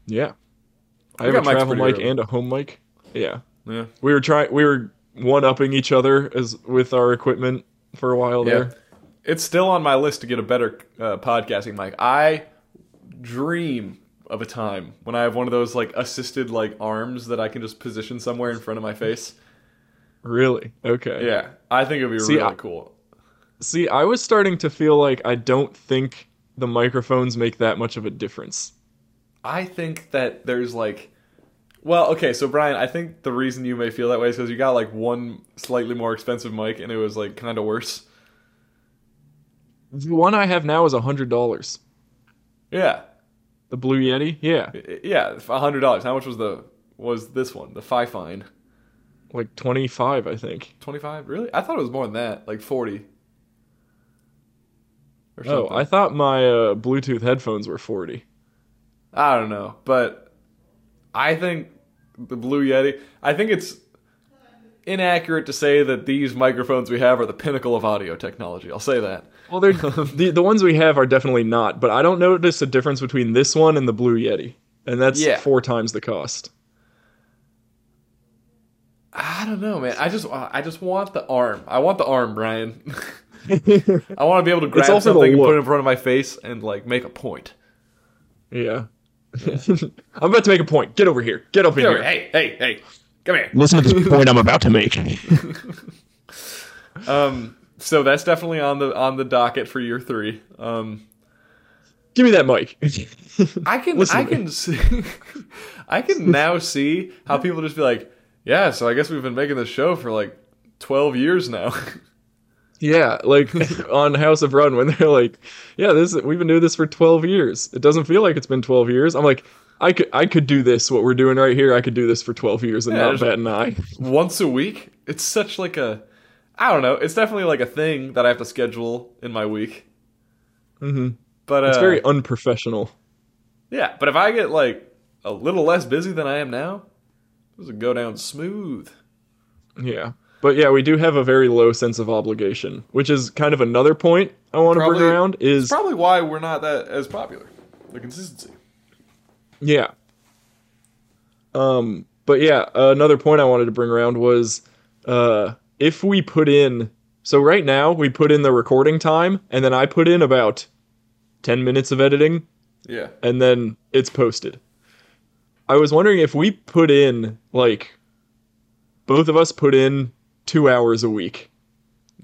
[SPEAKER 1] Yeah. I have a travel mic
[SPEAKER 2] early.
[SPEAKER 1] and a home mic. Yeah.
[SPEAKER 2] Yeah,
[SPEAKER 1] We were trying we were one upping each other as with our equipment for a while
[SPEAKER 2] yeah.
[SPEAKER 1] there.
[SPEAKER 2] It's still on my list to get a better uh, podcasting mic. I dream of a time when I have one of those like assisted like arms that I can just position somewhere in front of my face.
[SPEAKER 1] Really? Okay.
[SPEAKER 2] Yeah, I think it'd be
[SPEAKER 1] See,
[SPEAKER 2] really
[SPEAKER 1] I-
[SPEAKER 2] cool.
[SPEAKER 1] See, I was starting to feel like I don't think the microphones make that much of a difference.
[SPEAKER 2] I think that there's like, well, okay, so Bryan, I think the reason you may feel that way is because you got like one slightly more expensive mic and it was like kind of worse.
[SPEAKER 1] The one I have now is a hundred dollars.
[SPEAKER 2] Yeah,
[SPEAKER 1] The Blue Yeti? Yeah.
[SPEAKER 2] Yeah, a hundred dollars. How much was the was this one? The Fi Fine,
[SPEAKER 1] Like twenty five, I think.
[SPEAKER 2] twenty five? Really? I thought it was more than that, like forty. Or
[SPEAKER 1] Oh. I thought my uh, Bluetooth headphones were forty.
[SPEAKER 2] I don't know, but I think the Blue Yeti. I think it's inaccurate to say that these microphones we have are the pinnacle of audio technology. I'll say that.
[SPEAKER 1] Well, they're the the ones we have are definitely not, but I don't notice a difference between this one and the Blue Yeti, and that's
[SPEAKER 2] Yeah.
[SPEAKER 1] four times the cost.
[SPEAKER 2] I don't know, man. I just I just want the arm. I want the arm, Bryan. I want to be able to grab
[SPEAKER 1] all for the
[SPEAKER 2] something and put it in front of my face and like make a point.
[SPEAKER 1] Yeah. I'm about to make a point. Get over here. Get up in here.
[SPEAKER 2] Hey, hey, hey, come here.
[SPEAKER 1] Listen to this point I'm about to make.
[SPEAKER 2] Um, so that's definitely on the on the docket for year three. Um,
[SPEAKER 1] Give me that mic.
[SPEAKER 2] I can
[SPEAKER 1] Listen
[SPEAKER 2] I can see I can now see how people just be like, yeah. So I guess we've been making this show for like twelve years now.
[SPEAKER 1] yeah, like on House of Run when they're like, "Yeah, this we've been doing this for 12 years. It doesn't feel like it's been 12 years." I'm like, "I could I could do this what we're doing right here. I could do this for 12 years and
[SPEAKER 2] Yeah,
[SPEAKER 1] not bat an eye."
[SPEAKER 2] Once a week. It's such like a I don't know. It's definitely like a thing that I have to schedule in my week.
[SPEAKER 1] Mhm.
[SPEAKER 2] But uh,
[SPEAKER 1] It's very unprofessional.
[SPEAKER 2] yeah. But if I get like a little less busy than I am now, this would go down smooth.
[SPEAKER 1] Yeah. But yeah, we do have a very low sense of obligation, which is kind of another point I want to bring around is
[SPEAKER 2] probably why we're not that as popular. The consistency.
[SPEAKER 1] Yeah. Um, but yeah, another point I wanted to bring around was uh, if we put in. So right now we put in the recording time, and then I put in about ten minutes of editing,
[SPEAKER 2] Yeah.
[SPEAKER 1] and then it's posted. I was wondering if we put in like both of us put in two hours a week,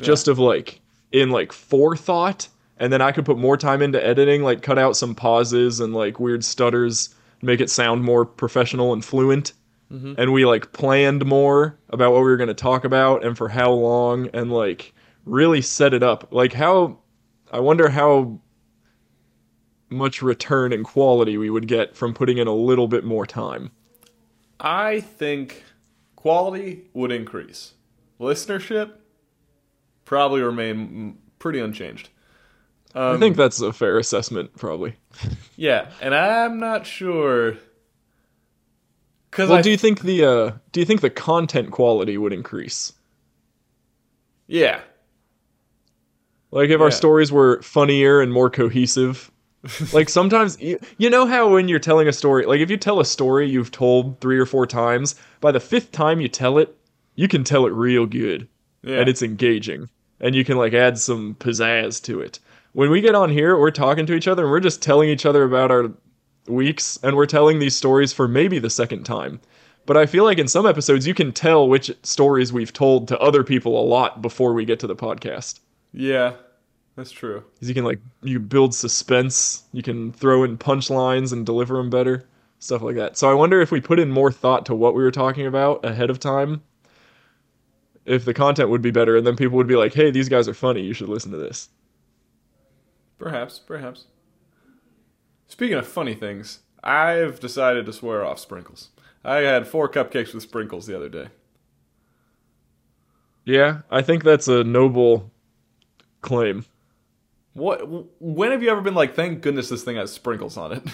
[SPEAKER 1] just of like in like forethought, and then I could put more time into editing, like cut out some pauses and like weird stutters, make it sound more professional and fluent. And we like planned more about what we were going to talk about and for how long, and like really set it up. Like how, I wonder how much return and quality we would get from putting in a little bit more time.
[SPEAKER 2] I think quality would increase. Listenership probably remain pretty unchanged. Um,
[SPEAKER 1] I think that's a fair assessment, probably.
[SPEAKER 2] yeah, and I'm not sure. Cause
[SPEAKER 1] Well,
[SPEAKER 2] I,
[SPEAKER 1] do you think the uh, do you think the content quality would increase?
[SPEAKER 2] yeah,
[SPEAKER 1] Like if our stories were funnier and more cohesive. like sometimes you, you know how when you're telling a story, like if you tell a story you've told 3 or 4 times, by the 5th time you tell it, you can tell it real good
[SPEAKER 2] yeah,
[SPEAKER 1] and it's engaging and you can like add some pizzazz to it. When we get on here, we're talking to each other and we're just telling each other about our weeks and we're telling these stories for maybe the second time. But I feel like in some episodes you can tell which stories we've told to other people a lot before we get to the podcast.
[SPEAKER 2] Yeah, that's true.
[SPEAKER 1] 'Cause you can like you build suspense, you can throw in punchlines and deliver them better, stuff like that. So I wonder if we put in more thought to what we were talking about ahead of time, if the content would be better, and then people would be like, "Hey, these guys are funny. You should listen to this."
[SPEAKER 2] Perhaps, perhaps. Speaking of funny things, I've decided to swear off sprinkles. I had four cupcakes with sprinkles the other day.
[SPEAKER 1] Yeah, I think that's a noble claim.
[SPEAKER 2] What? When have you ever been like, thank goodness this thing has sprinkles on it?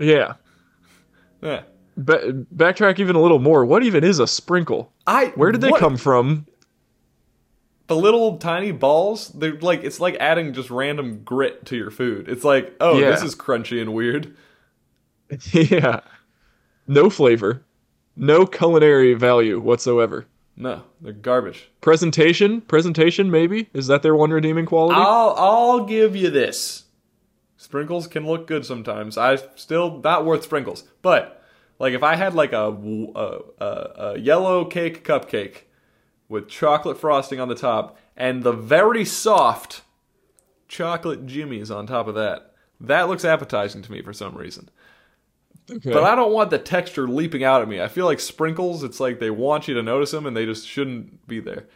[SPEAKER 1] Yeah.
[SPEAKER 2] yeah.
[SPEAKER 1] Ba- backtrack even a little more. What even is a sprinkle?
[SPEAKER 2] I.
[SPEAKER 1] Where did they
[SPEAKER 2] what-
[SPEAKER 1] come from?
[SPEAKER 2] The little tiny balls. They're like it's like adding just random grit to your food. It's like, oh,
[SPEAKER 1] Yeah.
[SPEAKER 2] this is crunchy and weird.
[SPEAKER 1] yeah. No flavor. No culinary value whatsoever.
[SPEAKER 2] No, they're garbage.
[SPEAKER 1] Presentation? Presentation, maybe? Is that their one redeeming quality?
[SPEAKER 2] I'll I'll give you this. Sprinkles can look good sometimes. I still not worth sprinkles, but like if I had like a a, a, a yellow cake cupcake with chocolate frosting on the top and the very soft chocolate jimmies on top of that, that looks appetizing to me for some reason.
[SPEAKER 1] okay.
[SPEAKER 2] But I don't want the texture leaping out at me. I feel like sprinkles, it's like they want you to notice them and they just shouldn't be there.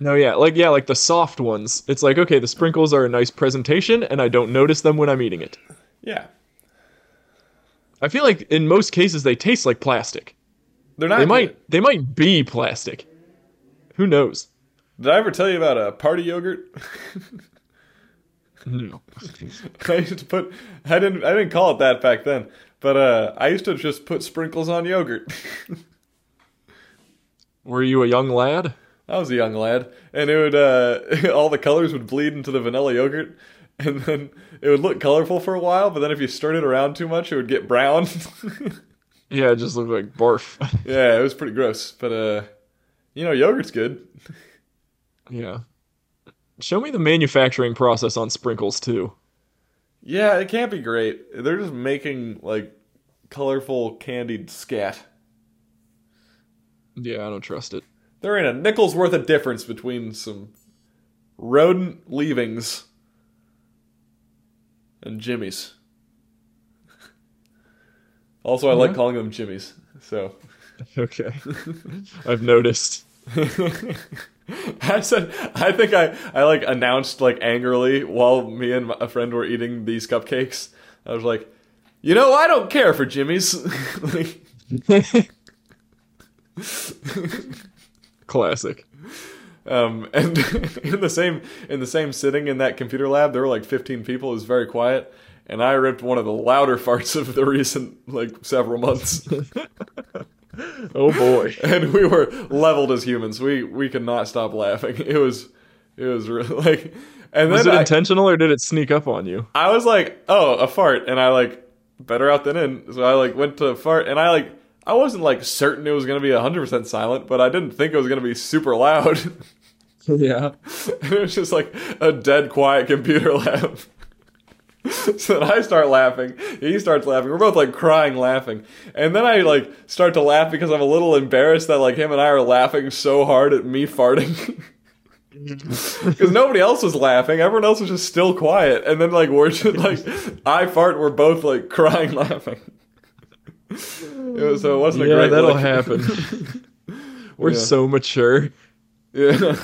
[SPEAKER 1] no, yeah, like yeah, like the soft ones. It's like okay, the sprinkles are a nice presentation, and I don't notice them when I'm eating it.
[SPEAKER 2] Yeah.
[SPEAKER 1] I feel like in most cases they taste like plastic.
[SPEAKER 2] They're not
[SPEAKER 1] They might they might be plastic. Who knows?
[SPEAKER 2] Did I ever tell you about a party yogurt?
[SPEAKER 1] No.
[SPEAKER 2] I used to put I didn't I didn't call it that back then, but uh I used to just put sprinkles on yogurt.
[SPEAKER 1] Were you a young lad?
[SPEAKER 2] I was a young lad, and it would uh all the colors would bleed into the vanilla yogurt, and then it would look colorful for a while, but then if you stirred it around too much, it would get brown.
[SPEAKER 1] Yeah, it just looked like barf.
[SPEAKER 2] yeah, it was pretty gross, but uh you know, yogurt's good.
[SPEAKER 1] yeah. Show me the manufacturing process on sprinkles too.
[SPEAKER 2] Yeah, it can't be great. They're just making like colorful candied scat.
[SPEAKER 1] Yeah, I don't trust it.
[SPEAKER 2] There ain't a nickel's worth of difference between some rodent leavings and Jimmy's. Also, I like calling them Jimmy's. So
[SPEAKER 1] Okay. I've noticed.
[SPEAKER 2] I said, I think I, I like announced like angrily while me and a friend were eating these cupcakes. I was like, you know, I don't care for Jimmy's. like,
[SPEAKER 1] Classic.
[SPEAKER 2] Um, and in the same in the same sitting in that computer lab, there were like 15 people. It was very quiet, and I ripped one of the louder farts of the recent like several months.
[SPEAKER 1] Oh boy.
[SPEAKER 2] and we were leveled as humans. We we could not stop laughing. It was it was really like, and
[SPEAKER 1] Was it
[SPEAKER 2] I,
[SPEAKER 1] intentional or did it sneak up on you?
[SPEAKER 2] I was like, oh, a fart, and I like better out than in. So I like went to fart, and I like I wasn't like certain it was gonna be 100 percent silent, but I didn't think it was gonna be super loud.
[SPEAKER 1] Yeah.
[SPEAKER 2] And it was just like a dead quiet computer lab. so then I start laughing. He starts laughing. We're both like crying laughing. And then I like start to laugh because I'm a little embarrassed that like him and I are laughing so hard at me farting. Because nobody else was laughing. Everyone else was just still quiet. And then like we're just like I fart, we're both like crying laughing. It was, so it wasn't a
[SPEAKER 1] Yeah,
[SPEAKER 2] great
[SPEAKER 1] that'll
[SPEAKER 2] look.
[SPEAKER 1] happen. We're
[SPEAKER 2] Yeah.
[SPEAKER 1] so mature.
[SPEAKER 2] Yeah.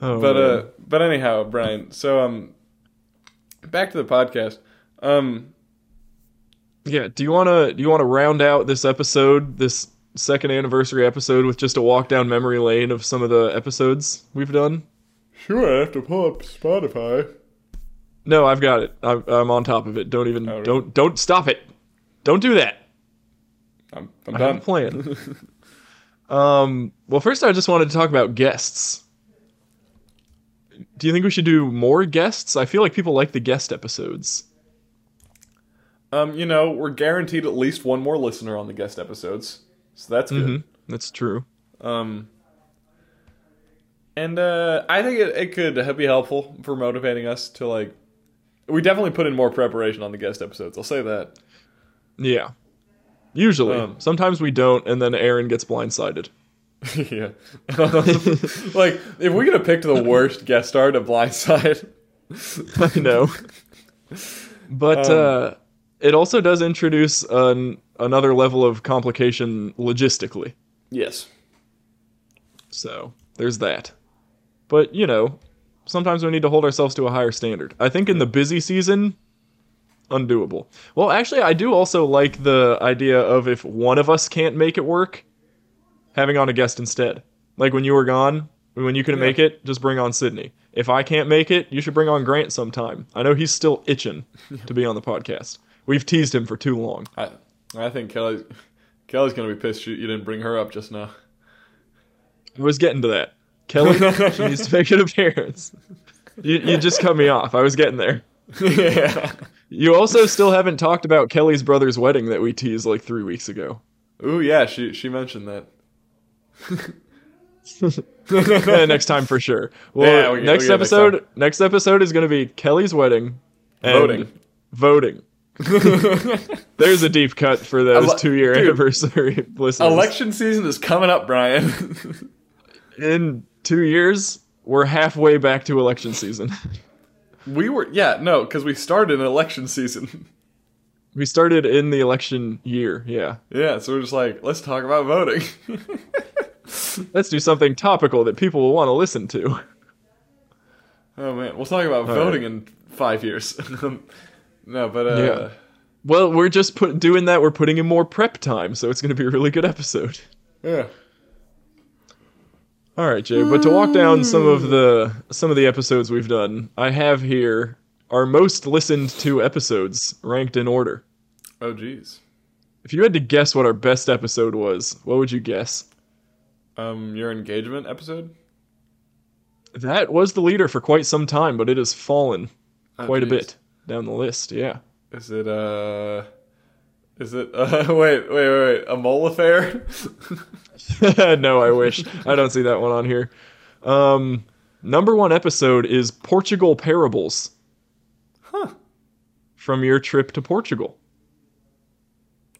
[SPEAKER 1] Oh,
[SPEAKER 2] but
[SPEAKER 1] man.
[SPEAKER 2] uh but anyhow bryan so um back to the podcast um
[SPEAKER 1] yeah. Do you wanna do you wanna round out this episode, this second anniversary episode, with just a walk down memory lane of some of the episodes we've done?
[SPEAKER 2] sure i have to pull up spotify
[SPEAKER 1] No, I've got it. I'm, I'm on top of it. Don't even
[SPEAKER 2] Oh, really?
[SPEAKER 1] don't don't stop it. Don't do that.
[SPEAKER 2] i'm, I'm
[SPEAKER 1] I have
[SPEAKER 2] done
[SPEAKER 1] a plan. um, well, first, I just wanted to talk about guests. Do you think we should do more guests? I feel like people like the guest episodes.
[SPEAKER 2] um you know we're guaranteed at least one more listener on the guest episodes so that's good
[SPEAKER 1] Mhm, That's true.
[SPEAKER 2] um and uh i think it, it could be helpful for motivating us to like We definitely put in more preparation on the guest episodes. I'll say that.
[SPEAKER 1] Yeah. Usually.
[SPEAKER 2] Um,
[SPEAKER 1] Sometimes we don't, and then Aaron gets blindsided.
[SPEAKER 2] yeah. like if we could have picked the worst guest star to blindside.
[SPEAKER 1] I know. But
[SPEAKER 2] Um,
[SPEAKER 1] uh, it also does introduce an, another level of complication logistically.
[SPEAKER 2] Yes.
[SPEAKER 1] So there's that. But, you know, sometimes we need to hold ourselves to a higher standard. I think in the busy season, undoable. Well, actually, I do also like the idea of if one of us can't make it work, having on a guest instead. Like when you were gone, when you couldn't
[SPEAKER 2] Yeah.
[SPEAKER 1] make it, just bring on Sydney. If I can't make it, you should bring on Grant sometime. I know he's still itching to be on the podcast. We've teased him for too long.
[SPEAKER 2] I I think Kelly Kelly's gonna be pissed you, you didn't bring her up just now.
[SPEAKER 1] I was getting to that. Kelly, she needs to make an appearance. You, you just cut me off. I was getting there.
[SPEAKER 2] yeah.
[SPEAKER 1] You also still haven't talked about Kelly's brother's wedding that we teased like three weeks ago.
[SPEAKER 2] Ooh yeah, she she mentioned that.
[SPEAKER 1] Next time for sure. Well,
[SPEAKER 2] Yeah, we- we
[SPEAKER 1] next
[SPEAKER 2] it next
[SPEAKER 1] episode. Next, episode is going to be Kelly's wedding. And
[SPEAKER 2] Voting.
[SPEAKER 1] Voting. There's a deep cut for those
[SPEAKER 2] Ele-
[SPEAKER 1] two-year
[SPEAKER 2] dude.
[SPEAKER 1] anniversary listeners.
[SPEAKER 2] Election season is coming up, Bryan.
[SPEAKER 1] In two years, we're halfway back to election season.
[SPEAKER 2] we were yeah, no, because we started an election season.
[SPEAKER 1] we started in the election year. Yeah.
[SPEAKER 2] yeah, so we're just like, let's talk about voting.
[SPEAKER 1] Let's do something topical that people will want to listen to.
[SPEAKER 2] oh man, we'll talk about voting in five years. no, but uh
[SPEAKER 1] Yeah. Well, we're just put, doing that. We're putting in more prep time, so it's going to be a really good episode.
[SPEAKER 2] yeah.
[SPEAKER 1] All right, Jay. But to walk down some of the some of the episodes we've done, I have here our most listened to episodes ranked in order.
[SPEAKER 2] Oh geez.
[SPEAKER 1] If you had to guess what our best episode was, what would you guess?
[SPEAKER 2] Um, your engagement episode?
[SPEAKER 1] That was the leader for quite some time, but it has fallen
[SPEAKER 2] Oh,
[SPEAKER 1] quite a bit down the list. Yeah.
[SPEAKER 2] Is it uh is it uh wait, wait, wait, wait. A mole affair?
[SPEAKER 1] no, I wish. I don't see that one on here. Um, number one episode is Portugal Parables.
[SPEAKER 2] Huh.
[SPEAKER 1] From your trip to Portugal.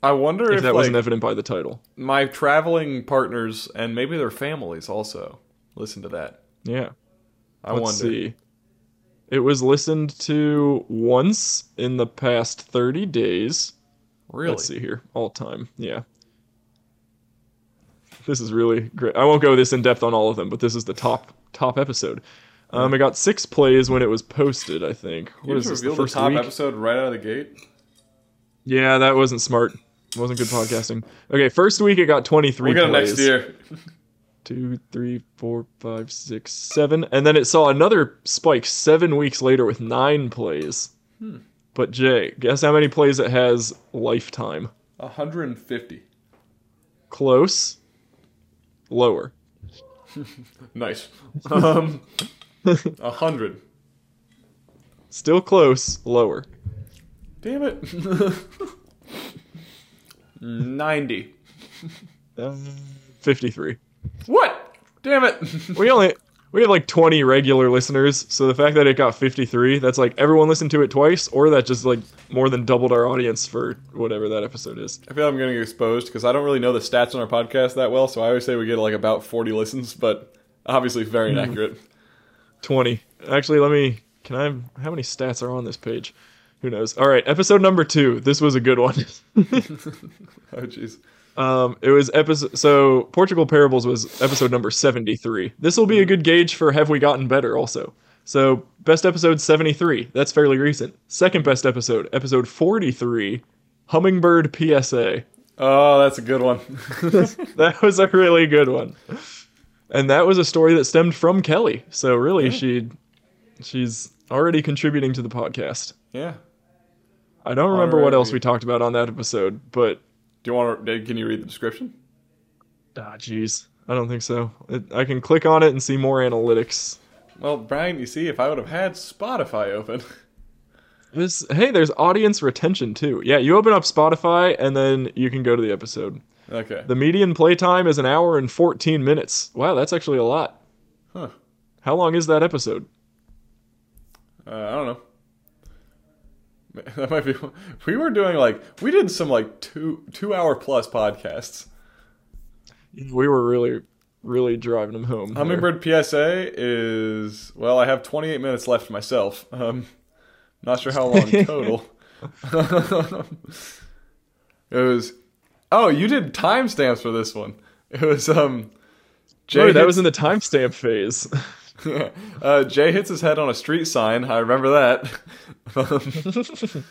[SPEAKER 2] I wonder
[SPEAKER 1] If
[SPEAKER 2] if,
[SPEAKER 1] that
[SPEAKER 2] like,
[SPEAKER 1] wasn't evident by the title.
[SPEAKER 2] my traveling partners and maybe their families also listen to that.
[SPEAKER 1] Yeah.
[SPEAKER 2] I
[SPEAKER 1] Let's
[SPEAKER 2] wonder.
[SPEAKER 1] see. It was listened to once in the past 30 days.
[SPEAKER 2] Really?
[SPEAKER 1] Let's see here. All time. Yeah. This is really great. I won't go this in depth on all of them, but this is the top top episode. Um, it got six plays when it was posted. I think.
[SPEAKER 2] You
[SPEAKER 1] What is this? The
[SPEAKER 2] revealed the
[SPEAKER 1] first
[SPEAKER 2] top
[SPEAKER 1] week?
[SPEAKER 2] episode right out of the gate?
[SPEAKER 1] Yeah, that wasn't smart. Wasn't good podcasting. Okay, first week it got 23
[SPEAKER 2] We'll get it
[SPEAKER 1] plays.
[SPEAKER 2] next year.
[SPEAKER 1] Two, three, four, five, six, seven, and then it saw another spike seven weeks later with nine plays.
[SPEAKER 2] Hmm.
[SPEAKER 1] But Jay, guess how many plays it has lifetime?
[SPEAKER 2] 150.
[SPEAKER 1] Close. Lower.
[SPEAKER 2] Nice. Um, a hundred.
[SPEAKER 1] Still close. Lower.
[SPEAKER 2] Damn it. Ninety.
[SPEAKER 1] Uh, 53.
[SPEAKER 2] What? Damn it.
[SPEAKER 1] We only we have like 20 regular listeners, so the fact that it got 53, that's like everyone listened to it twice, or that just like more than doubled our audience for whatever that episode is.
[SPEAKER 2] I feel like I'm getting exposed because I don't really know the stats on our podcast that well, so I always say we get like about 40 listens, but obviously very
[SPEAKER 1] Hmm.
[SPEAKER 2] inaccurate.
[SPEAKER 1] 20. Actually, let me. Can I? How many stats are on this page? Who knows? All right, episode number two. This was a good one.
[SPEAKER 2] Oh jeez.
[SPEAKER 1] um, it was episode. So Portugal Parables was episode number 73. This will be a good gauge for have we gotten better. Also, so best episode 73. That's fairly recent. Second best episode, episode 43, Hummingbird PSA.
[SPEAKER 2] Oh, that's a good one.
[SPEAKER 1] That was a really good one. And that was a story that stemmed from Kelly. So really, she, she's already contributing to the podcast.
[SPEAKER 2] yeah.
[SPEAKER 1] I don't remember what else we talked about on that episode, but
[SPEAKER 2] Do you want to? Can you read the description?
[SPEAKER 1] ah, jeez, I don't think so. It, I can click on it and see more analytics.
[SPEAKER 2] Well, Bryan, you see, if I would have had Spotify open,
[SPEAKER 1] This, hey, there's audience retention too. Yeah, you open up Spotify and then you can go to the episode.
[SPEAKER 2] okay.
[SPEAKER 1] The median playtime is an hour and 14 minutes. Wow, that's actually a lot.
[SPEAKER 2] Huh.
[SPEAKER 1] How long is that episode?
[SPEAKER 2] Uh, I don't know. That might be. We were doing like we did some like two two hour plus podcasts.
[SPEAKER 1] We were really, really driving them home. there.
[SPEAKER 2] Hummingbird PSA is well, I have 28 minutes left myself. Um, not sure how long total. it was. Oh, you did timestamps for this one. It was um. Jay
[SPEAKER 1] Wait, that was in the timestamp phase.
[SPEAKER 2] uh, Jay hits his head on a street sign. I remember that.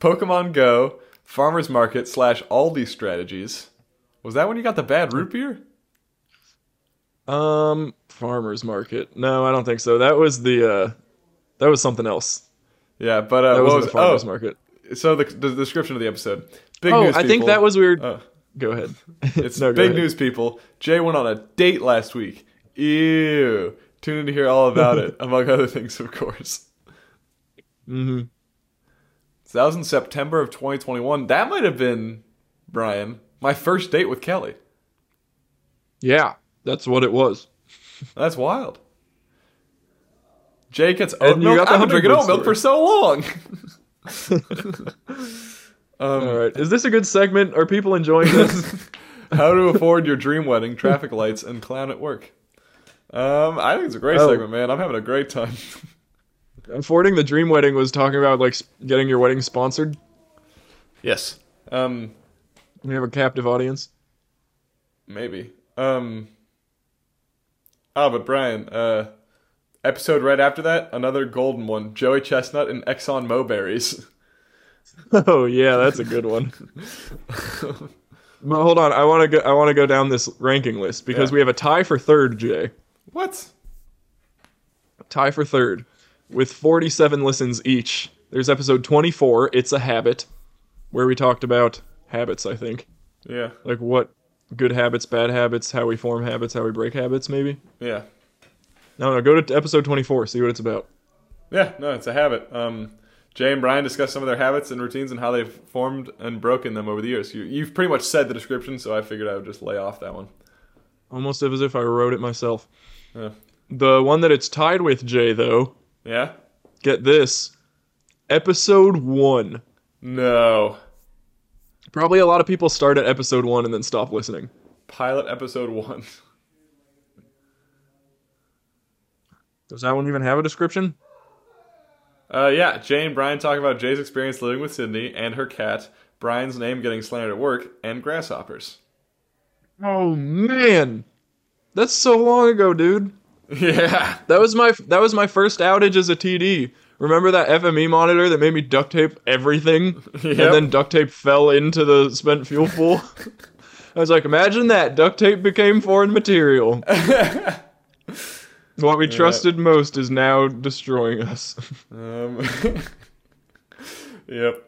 [SPEAKER 2] Pokemon Go, Farmers Market slash Aldi strategies. Was that when you got the bad root beer?
[SPEAKER 1] um, farmers market. No, I don't think so. That was the. uh That was something else.
[SPEAKER 2] Yeah, but uh,
[SPEAKER 1] That
[SPEAKER 2] what
[SPEAKER 1] was
[SPEAKER 2] was
[SPEAKER 1] the farmers
[SPEAKER 2] oh,
[SPEAKER 1] market.
[SPEAKER 2] so the, the description of the episode. Big
[SPEAKER 1] Oh,
[SPEAKER 2] news.
[SPEAKER 1] I think that was weird.
[SPEAKER 2] Oh,
[SPEAKER 1] Go ahead.
[SPEAKER 2] it's
[SPEAKER 1] No,
[SPEAKER 2] big
[SPEAKER 1] ahead.
[SPEAKER 2] news, people. Jay went on a date last week. Ew. Tune in to hear all about it, among other things, of course.
[SPEAKER 1] Mm-hmm.
[SPEAKER 2] So that was in September of 2021. That might have been, Bryan, my first date with Kelly.
[SPEAKER 1] Yeah, that's what it was.
[SPEAKER 2] That's wild. Jake gets
[SPEAKER 1] And
[SPEAKER 2] oat
[SPEAKER 1] you
[SPEAKER 2] milk. I've been drinking oat milk for so long. um,
[SPEAKER 1] All right, is this a good segment? Are people enjoying this?
[SPEAKER 2] how to afford your dream wedding, traffic lights, and clown at work. Um, I think it's a great
[SPEAKER 1] Oh.
[SPEAKER 2] segment, man. I'm having a great time.
[SPEAKER 1] Affording the dream wedding was talking about like getting your wedding sponsored.
[SPEAKER 2] yes. Um,
[SPEAKER 1] We have a captive audience.
[SPEAKER 2] maybe. Um. Oh, but Bryan, uh, episode right after that, another golden one: Joey Chestnut and Exxon Moberries.
[SPEAKER 1] Oh yeah, that's a good one. Well, hold on, I want to go. I want to go down this ranking list because
[SPEAKER 2] Yeah.
[SPEAKER 1] we have a tie for third. Jay,
[SPEAKER 2] what?
[SPEAKER 1] tie for third, with forty-seven listens each. There's episode twenty-four. It's a habit, where we talked about habits. I think
[SPEAKER 2] Yeah.
[SPEAKER 1] like what good habits, bad habits, how we form habits, how we break habits. Maybe.
[SPEAKER 2] Yeah.
[SPEAKER 1] No, no. Go to episode twenty-four. See what it's about.
[SPEAKER 2] Yeah, no, it's a habit. Um, Jay and Bryan discuss some of their habits and routines and how they've formed and broken them over the years. You, you've pretty much said the description, so I figured I would just lay off that one.
[SPEAKER 1] Almost as if I wrote it myself.
[SPEAKER 2] Yeah.
[SPEAKER 1] The one that it's tied with, Jay, though,
[SPEAKER 2] Yeah?
[SPEAKER 1] get this. Episode one.
[SPEAKER 2] No.
[SPEAKER 1] Probably a lot of people start at episode one and then stop listening.
[SPEAKER 2] Pilot episode one.
[SPEAKER 1] Does that one even have a description?
[SPEAKER 2] Uh, yeah, Jay and Bryan talk about Jay's experience living with Sydney and her cat, Bryan's name getting slandered at work, and grasshoppers.
[SPEAKER 1] Oh man, that's so long ago, dude.
[SPEAKER 2] Yeah.
[SPEAKER 1] That was my that was my first outage as a TD. Remember that FME monitor that made me duct tape everything,
[SPEAKER 2] Yep.
[SPEAKER 1] and then duct tape fell into the spent fuel pool. I was like, imagine that duct tape became foreign material. what we trusted most is now destroying us.
[SPEAKER 2] Um, yep.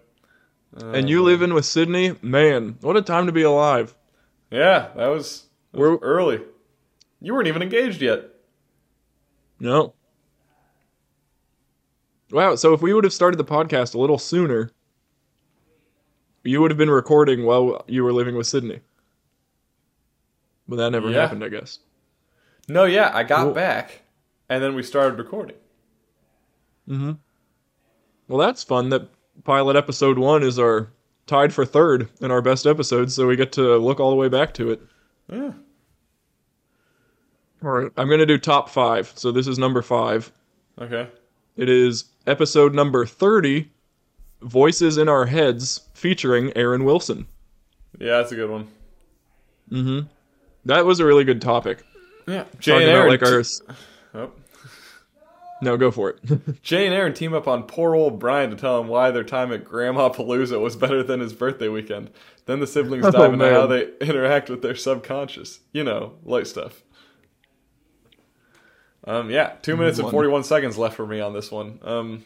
[SPEAKER 1] and you living with Sydney, man, what a time to be alive.
[SPEAKER 2] Yeah, that was, that was
[SPEAKER 1] We're-
[SPEAKER 2] early. You weren't even engaged yet.
[SPEAKER 1] No. Wow, so if we would have started the podcast a little sooner, you would have been recording while you were living with Sydney. But that never
[SPEAKER 2] Yeah.
[SPEAKER 1] happened, I guess.
[SPEAKER 2] No, yeah, I got
[SPEAKER 1] Cool.
[SPEAKER 2] back, and then we started recording.
[SPEAKER 1] Mm-hmm. Well, that's fun that pilot episode one is our tied for third in our best episodes, so we get to look all the way back to it.
[SPEAKER 2] Yeah.
[SPEAKER 1] All right, I'm going to do top five. So this is number five.
[SPEAKER 2] Okay.
[SPEAKER 1] It is episode number 30 Voices in Our Heads featuring Aaron Wilson.
[SPEAKER 2] Yeah, that's a good one.
[SPEAKER 1] Mm-hmm. That was a really good topic.
[SPEAKER 2] Yeah. Jay
[SPEAKER 1] Talking
[SPEAKER 2] and
[SPEAKER 1] about
[SPEAKER 2] Aaron.
[SPEAKER 1] like our.
[SPEAKER 2] oh.
[SPEAKER 1] No, go for it.
[SPEAKER 2] Jay and Aaron team up on poor old Bryan to tell him why their time at Grandma Palooza was better than his birthday weekend. Then the siblings
[SPEAKER 1] Oh,
[SPEAKER 2] dive into
[SPEAKER 1] man.
[SPEAKER 2] how they interact with their subconscious. You know, light stuff. Um, yeah, two minutes and 41 seconds left for me on this one. Um,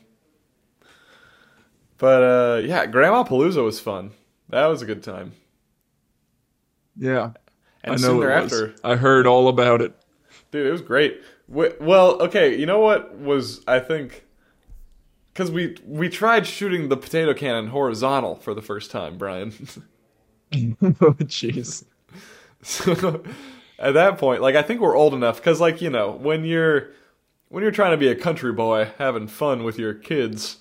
[SPEAKER 2] but uh, yeah, Grandma Palooza was fun. That was a good time.
[SPEAKER 1] yeah,
[SPEAKER 2] And
[SPEAKER 1] I know
[SPEAKER 2] soon thereafter,
[SPEAKER 1] was. I heard all about it.
[SPEAKER 2] Dude, it was great. Well, okay, you know what was I think because we we tried shooting the potato cannon horizontal for the first time, Bryan.
[SPEAKER 1] oh, jeez.
[SPEAKER 2] so at that point, like I think we're old enough because, like you know, when you're when you're trying to be a country boy having fun with your kids,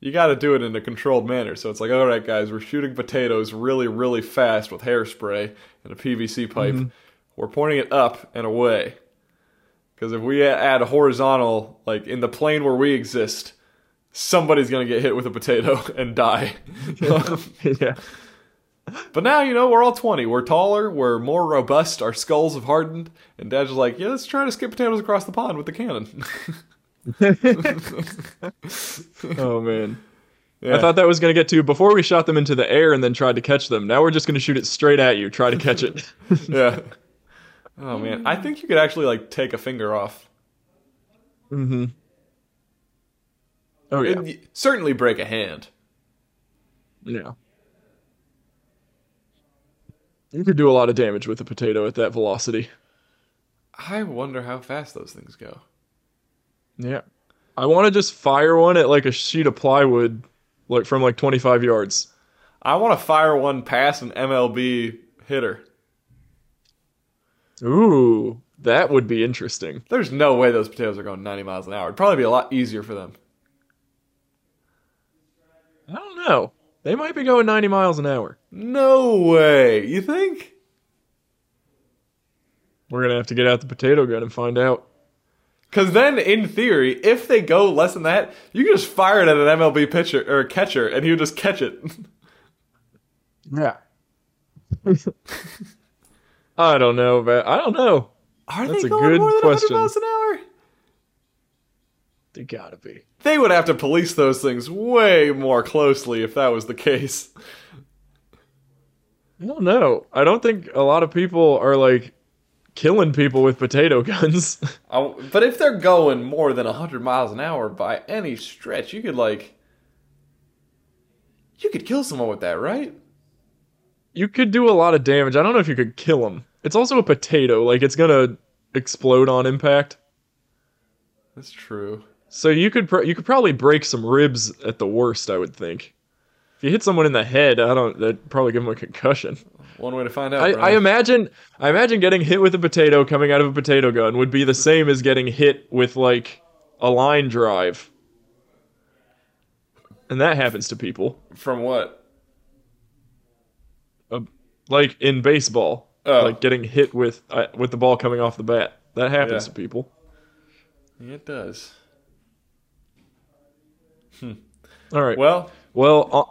[SPEAKER 2] you got to do it in a controlled manner. So it's like, all right, guys, we're shooting potatoes really, really fast with hairspray and a PVC pipe.
[SPEAKER 1] Mm-hmm.
[SPEAKER 2] We're pointing it up and away. Because if we add a horizontal, like in the plane where we exist, somebody's gonna get hit with a potato and die.
[SPEAKER 1] yeah.
[SPEAKER 2] but now you know we're all twenty. We're taller. We're more robust. Our skulls have hardened. And Dad's just like, yeah, let's try to skip potatoes across the pond with the cannon.
[SPEAKER 1] Oh man.
[SPEAKER 2] yeah.
[SPEAKER 1] I thought that was gonna get to before we shot them into the air and then tried to catch them. Now we're just gonna shoot it straight at you, try to catch it.
[SPEAKER 2] yeah. Oh man, I think you could actually like take a finger off.
[SPEAKER 1] mm-hmm. Oh yeah.
[SPEAKER 2] It'd certainly break a hand.
[SPEAKER 1] Yeah. You could do a lot of damage with a potato at that velocity.
[SPEAKER 2] I wonder how fast those things go.
[SPEAKER 1] Yeah. I want to just fire one at like a sheet of plywood, like from like 25 yards.
[SPEAKER 2] I want to fire one past an MLB hitter.
[SPEAKER 1] Ooh, that would be interesting.
[SPEAKER 2] There's no way those potatoes are going 90 miles an hour. It'd probably be a lot easier for them.
[SPEAKER 1] I don't know. They might be going 90 miles an hour.
[SPEAKER 2] No way. You think?
[SPEAKER 1] We're going to have to get out the potato gun and find out.
[SPEAKER 2] Because then, in theory, if they go less than that, you can just fire it at an MLB pitcher or catcher, and he would just catch it.
[SPEAKER 1] Yeah. I don't know, but I don't know.
[SPEAKER 2] Are
[SPEAKER 1] That's
[SPEAKER 2] they
[SPEAKER 1] a
[SPEAKER 2] going
[SPEAKER 1] good
[SPEAKER 2] more than
[SPEAKER 1] question.
[SPEAKER 2] 100 miles an hour?
[SPEAKER 1] They gotta be.
[SPEAKER 2] They would have to police those things way more closely if that was the case.
[SPEAKER 1] I don't know. I don't think a lot of people are like killing people with potato guns.
[SPEAKER 2] But if they're going more than 100 miles an hour by any stretch, you could, like. You could kill someone with that, right?
[SPEAKER 1] you could do a lot of damage. I don't know if you could kill them. It's also a potato. Like it's gonna explode on impact.
[SPEAKER 2] That's true.
[SPEAKER 1] So you could pro- you could probably break some ribs at the worst. I would think. If you hit someone in the head, I don't. That'd probably give them a concussion.
[SPEAKER 2] One way to find out.
[SPEAKER 1] I, I imagine I imagine getting hit with a potato coming out of a potato gun would be the same as getting hit with like a line drive. And that happens to people.
[SPEAKER 2] From what?
[SPEAKER 1] Uh, like in baseball,
[SPEAKER 2] Oh.
[SPEAKER 1] like getting hit with uh, with the ball coming off the bat. That happens
[SPEAKER 2] Yeah.
[SPEAKER 1] to people.
[SPEAKER 2] It does.
[SPEAKER 1] All right.
[SPEAKER 2] Well,
[SPEAKER 1] Well, uh,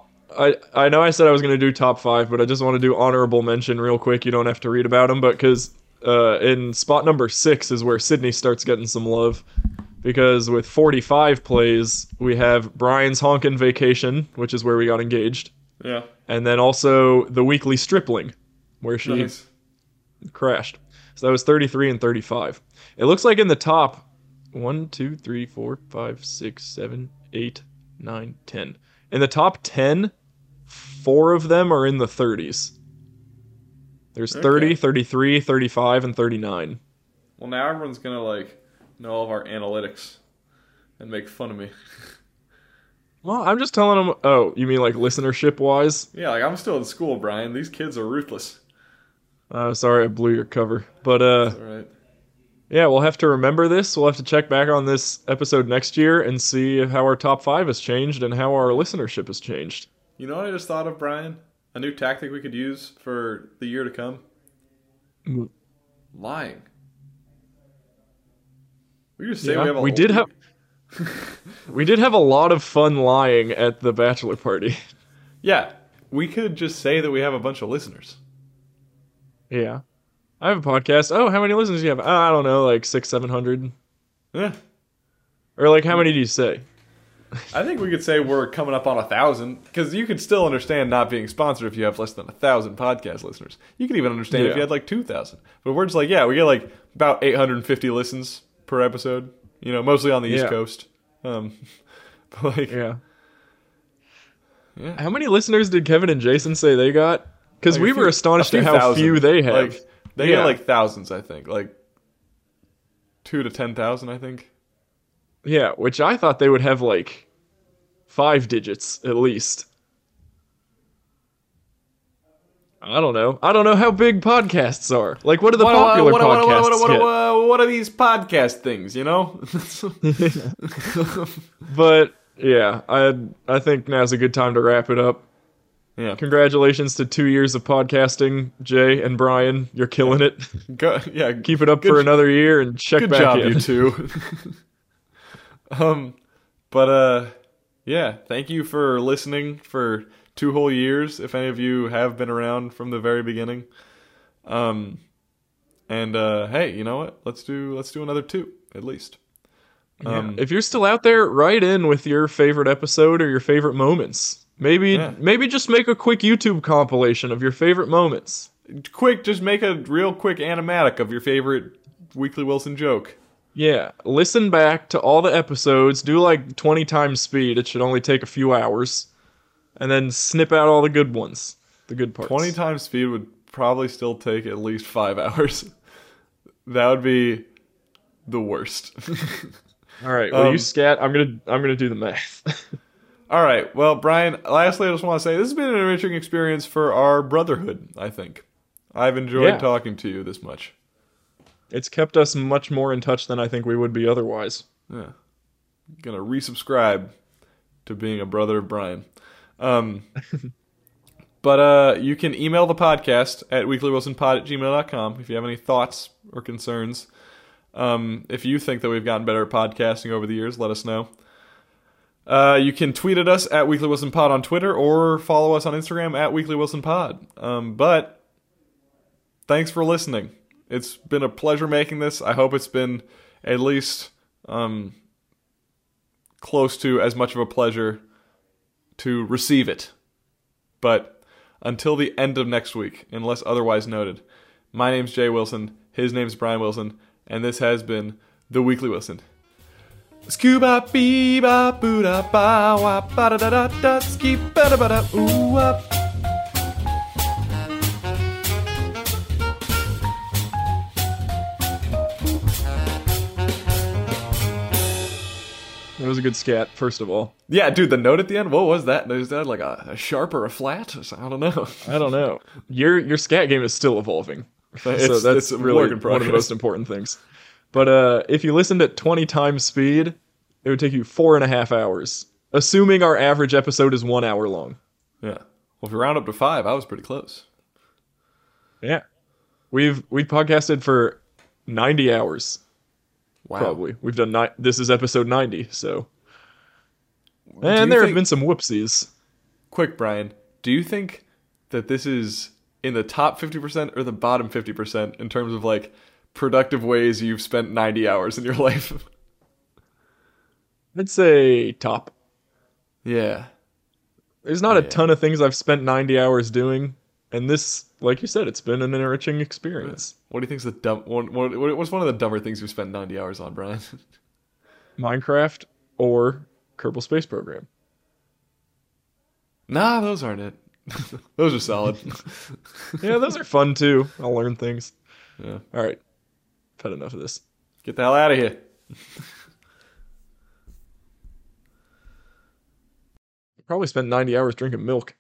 [SPEAKER 1] I I know I said I was going to do top five, but I just want to do honorable mention real quick. You don't have to read about them, but because uh, in spot number six is where Sydney starts getting some love. Because with 45 plays, we have Bryan's Honkin' Vacation, which is where we got engaged,
[SPEAKER 2] yeah.
[SPEAKER 1] and then also the weekly Stripling, where she
[SPEAKER 2] Nice.
[SPEAKER 1] crashed. So that was 33 and 35. It looks like in the top 1, 2, 3, 4, 5, 6, 7, 8, 9, 10. In the top 10, four of them are in the 30s. There's 30, 33, 35, and 39.
[SPEAKER 2] Well, now everyone's gonna like know all of our analytics and make fun of me.
[SPEAKER 1] Well, I'm just telling them. Oh, you mean like listenership wise?
[SPEAKER 2] yeah, like I'm still in school, Bryan. These kids are ruthless.
[SPEAKER 1] Uh, sorry, I blew your cover. But uh,
[SPEAKER 2] All right.
[SPEAKER 1] Yeah, we'll have to remember this. We'll have to check back on this episode next year and see how our top five has changed and how our listenership has changed.
[SPEAKER 2] You know what I just thought of, Bryan? A new tactic we could use for the year to come?
[SPEAKER 1] Mm.
[SPEAKER 2] Lying. We just say
[SPEAKER 1] Yeah,
[SPEAKER 2] we have a
[SPEAKER 1] we did have we did have a lot of fun lying at the bachelor party.
[SPEAKER 2] Yeah. We could just say that we have a bunch of listeners.
[SPEAKER 1] yeah, I have a podcast. Oh, how many listeners do you have? Uh, I don't know, like six, seven hundred,
[SPEAKER 2] Yeah.
[SPEAKER 1] or like how many do you say?
[SPEAKER 2] I think we could say we're coming up on a thousand because you could still understand not being sponsored if you have less than a thousand podcast listeners. You could even understand if you had like two thousand. But we're just like, yeah, we get like about eight hundred and fifty listens per episode. You know, mostly on the East Coast. Um, but like,
[SPEAKER 1] Yeah.
[SPEAKER 2] Yeah.
[SPEAKER 1] How many listeners did Kevin and Jason say they got? Because
[SPEAKER 2] like
[SPEAKER 1] we
[SPEAKER 2] few-
[SPEAKER 1] were astonished at how
[SPEAKER 2] thousand.
[SPEAKER 1] few they have.
[SPEAKER 2] Like, they
[SPEAKER 1] Yeah.
[SPEAKER 2] get like thousands, I think. Like two to ten thousand, I think.
[SPEAKER 1] yeah, which I thought they would have like five digits at least. I don't know. I don't know how big podcasts are. Like, what are the
[SPEAKER 2] What,
[SPEAKER 1] popular
[SPEAKER 2] what, what,
[SPEAKER 1] podcasts
[SPEAKER 2] what are these podcast things? You know.
[SPEAKER 1] but yeah, I I think now's a good time to wrap it up.
[SPEAKER 2] Yeah.
[SPEAKER 1] Congratulations to two years of podcasting, Jay and Bryan. You're killing it.
[SPEAKER 2] Go, yeah.
[SPEAKER 1] Keep it up
[SPEAKER 2] Good
[SPEAKER 1] for another year and check
[SPEAKER 2] Good
[SPEAKER 1] back
[SPEAKER 2] job,
[SPEAKER 1] in.
[SPEAKER 2] you two. um, but uh, yeah. Thank you for listening for two whole years. If any of you have been around from the very beginning, um, and uh, hey, you know what? Let's do let's do another two at least. Um,
[SPEAKER 1] if you're still out there, write in with your favorite episode or your favorite moments. Maybe
[SPEAKER 2] Yeah.
[SPEAKER 1] maybe just make a quick YouTube compilation of your favorite moments.
[SPEAKER 2] quick, just make a real quick animatic of your favorite Weekly Wilson joke.
[SPEAKER 1] Yeah, listen back to all the episodes, do like 20 times speed. It should only take a few hours. And then snip out all the good ones, the good parts.
[SPEAKER 2] Twenty times speed would probably still take at least five hours. that would be the worst.
[SPEAKER 1] All right, will
[SPEAKER 2] Um,
[SPEAKER 1] you scat. I'm going to I'm going to do the math.
[SPEAKER 2] All right. Well, Bryan, lastly, I just want to say this has been an enriching experience for our brotherhood, I think. I've enjoyed
[SPEAKER 1] Yeah.
[SPEAKER 2] talking to you this much.
[SPEAKER 1] it's kept us much more in touch than I think we would be otherwise.
[SPEAKER 2] Yeah. Gonna resubscribe to being a brother of Bryan. Um, but uh, you can email the podcast at weeklywilsonpod at gmail.com if you have any thoughts or concerns. Um, if you think that we've gotten better at podcasting over the years, let us know. Uh, you can tweet at us at Weekly Wilson Pod on Twitter or follow us on Instagram at Weekly Wilson Pod. Um, but thanks for listening. It's been a pleasure making this. I hope it's been at least um, close to as much of a pleasure to receive it. But until the end of next week, unless otherwise noted, my name's Jay Wilson, his name's Bryan Wilson, and this has been The Weekly Wilson. Scuba bee ba boo da ba wa ba da da da da ski ba da ba da ooh up.
[SPEAKER 1] It was a good scat, first of all.
[SPEAKER 2] Yeah, dude, the note at the end. What was that? Is that like a, a sharp or a flat? I don't know.
[SPEAKER 1] I don't know. Your your scat game is still evolving. so
[SPEAKER 2] It's-
[SPEAKER 1] that's
[SPEAKER 2] it's
[SPEAKER 1] really one of the most important things. But uh, if you listened at 20 times speed, it would take you four and a half hours, assuming our average episode is one hour long.
[SPEAKER 2] Yeah. Well, if you round up to five, I was pretty close.
[SPEAKER 1] Yeah, we've we've podcasted for 90 hours
[SPEAKER 2] Wow.
[SPEAKER 1] probably. We've done ni- this is episode 90, so and there
[SPEAKER 2] think-
[SPEAKER 1] have been some whoopsies.
[SPEAKER 2] Quick, Bryan. Do you think that this is in the top 50% or the bottom 50% in terms of like productive ways you've spent 90 hours in your life?
[SPEAKER 1] I'd say top.
[SPEAKER 2] yeah.
[SPEAKER 1] There's not a ton of things I've spent 90 hours doing, and this, like you said, it's been an enriching experience.
[SPEAKER 2] What do you think's the dumb one? What, what's one of the dumber things you've spent 90 hours on, Bryan?
[SPEAKER 1] Minecraft or Kerbal Space Program.
[SPEAKER 2] nah, those aren't it. those are solid.
[SPEAKER 1] Yeah, those are fun too. I'll learn things.
[SPEAKER 2] yeah.
[SPEAKER 1] All right, I've had enough of this.
[SPEAKER 2] Get the hell out of here.
[SPEAKER 1] Probably spent 90 hours drinking milk.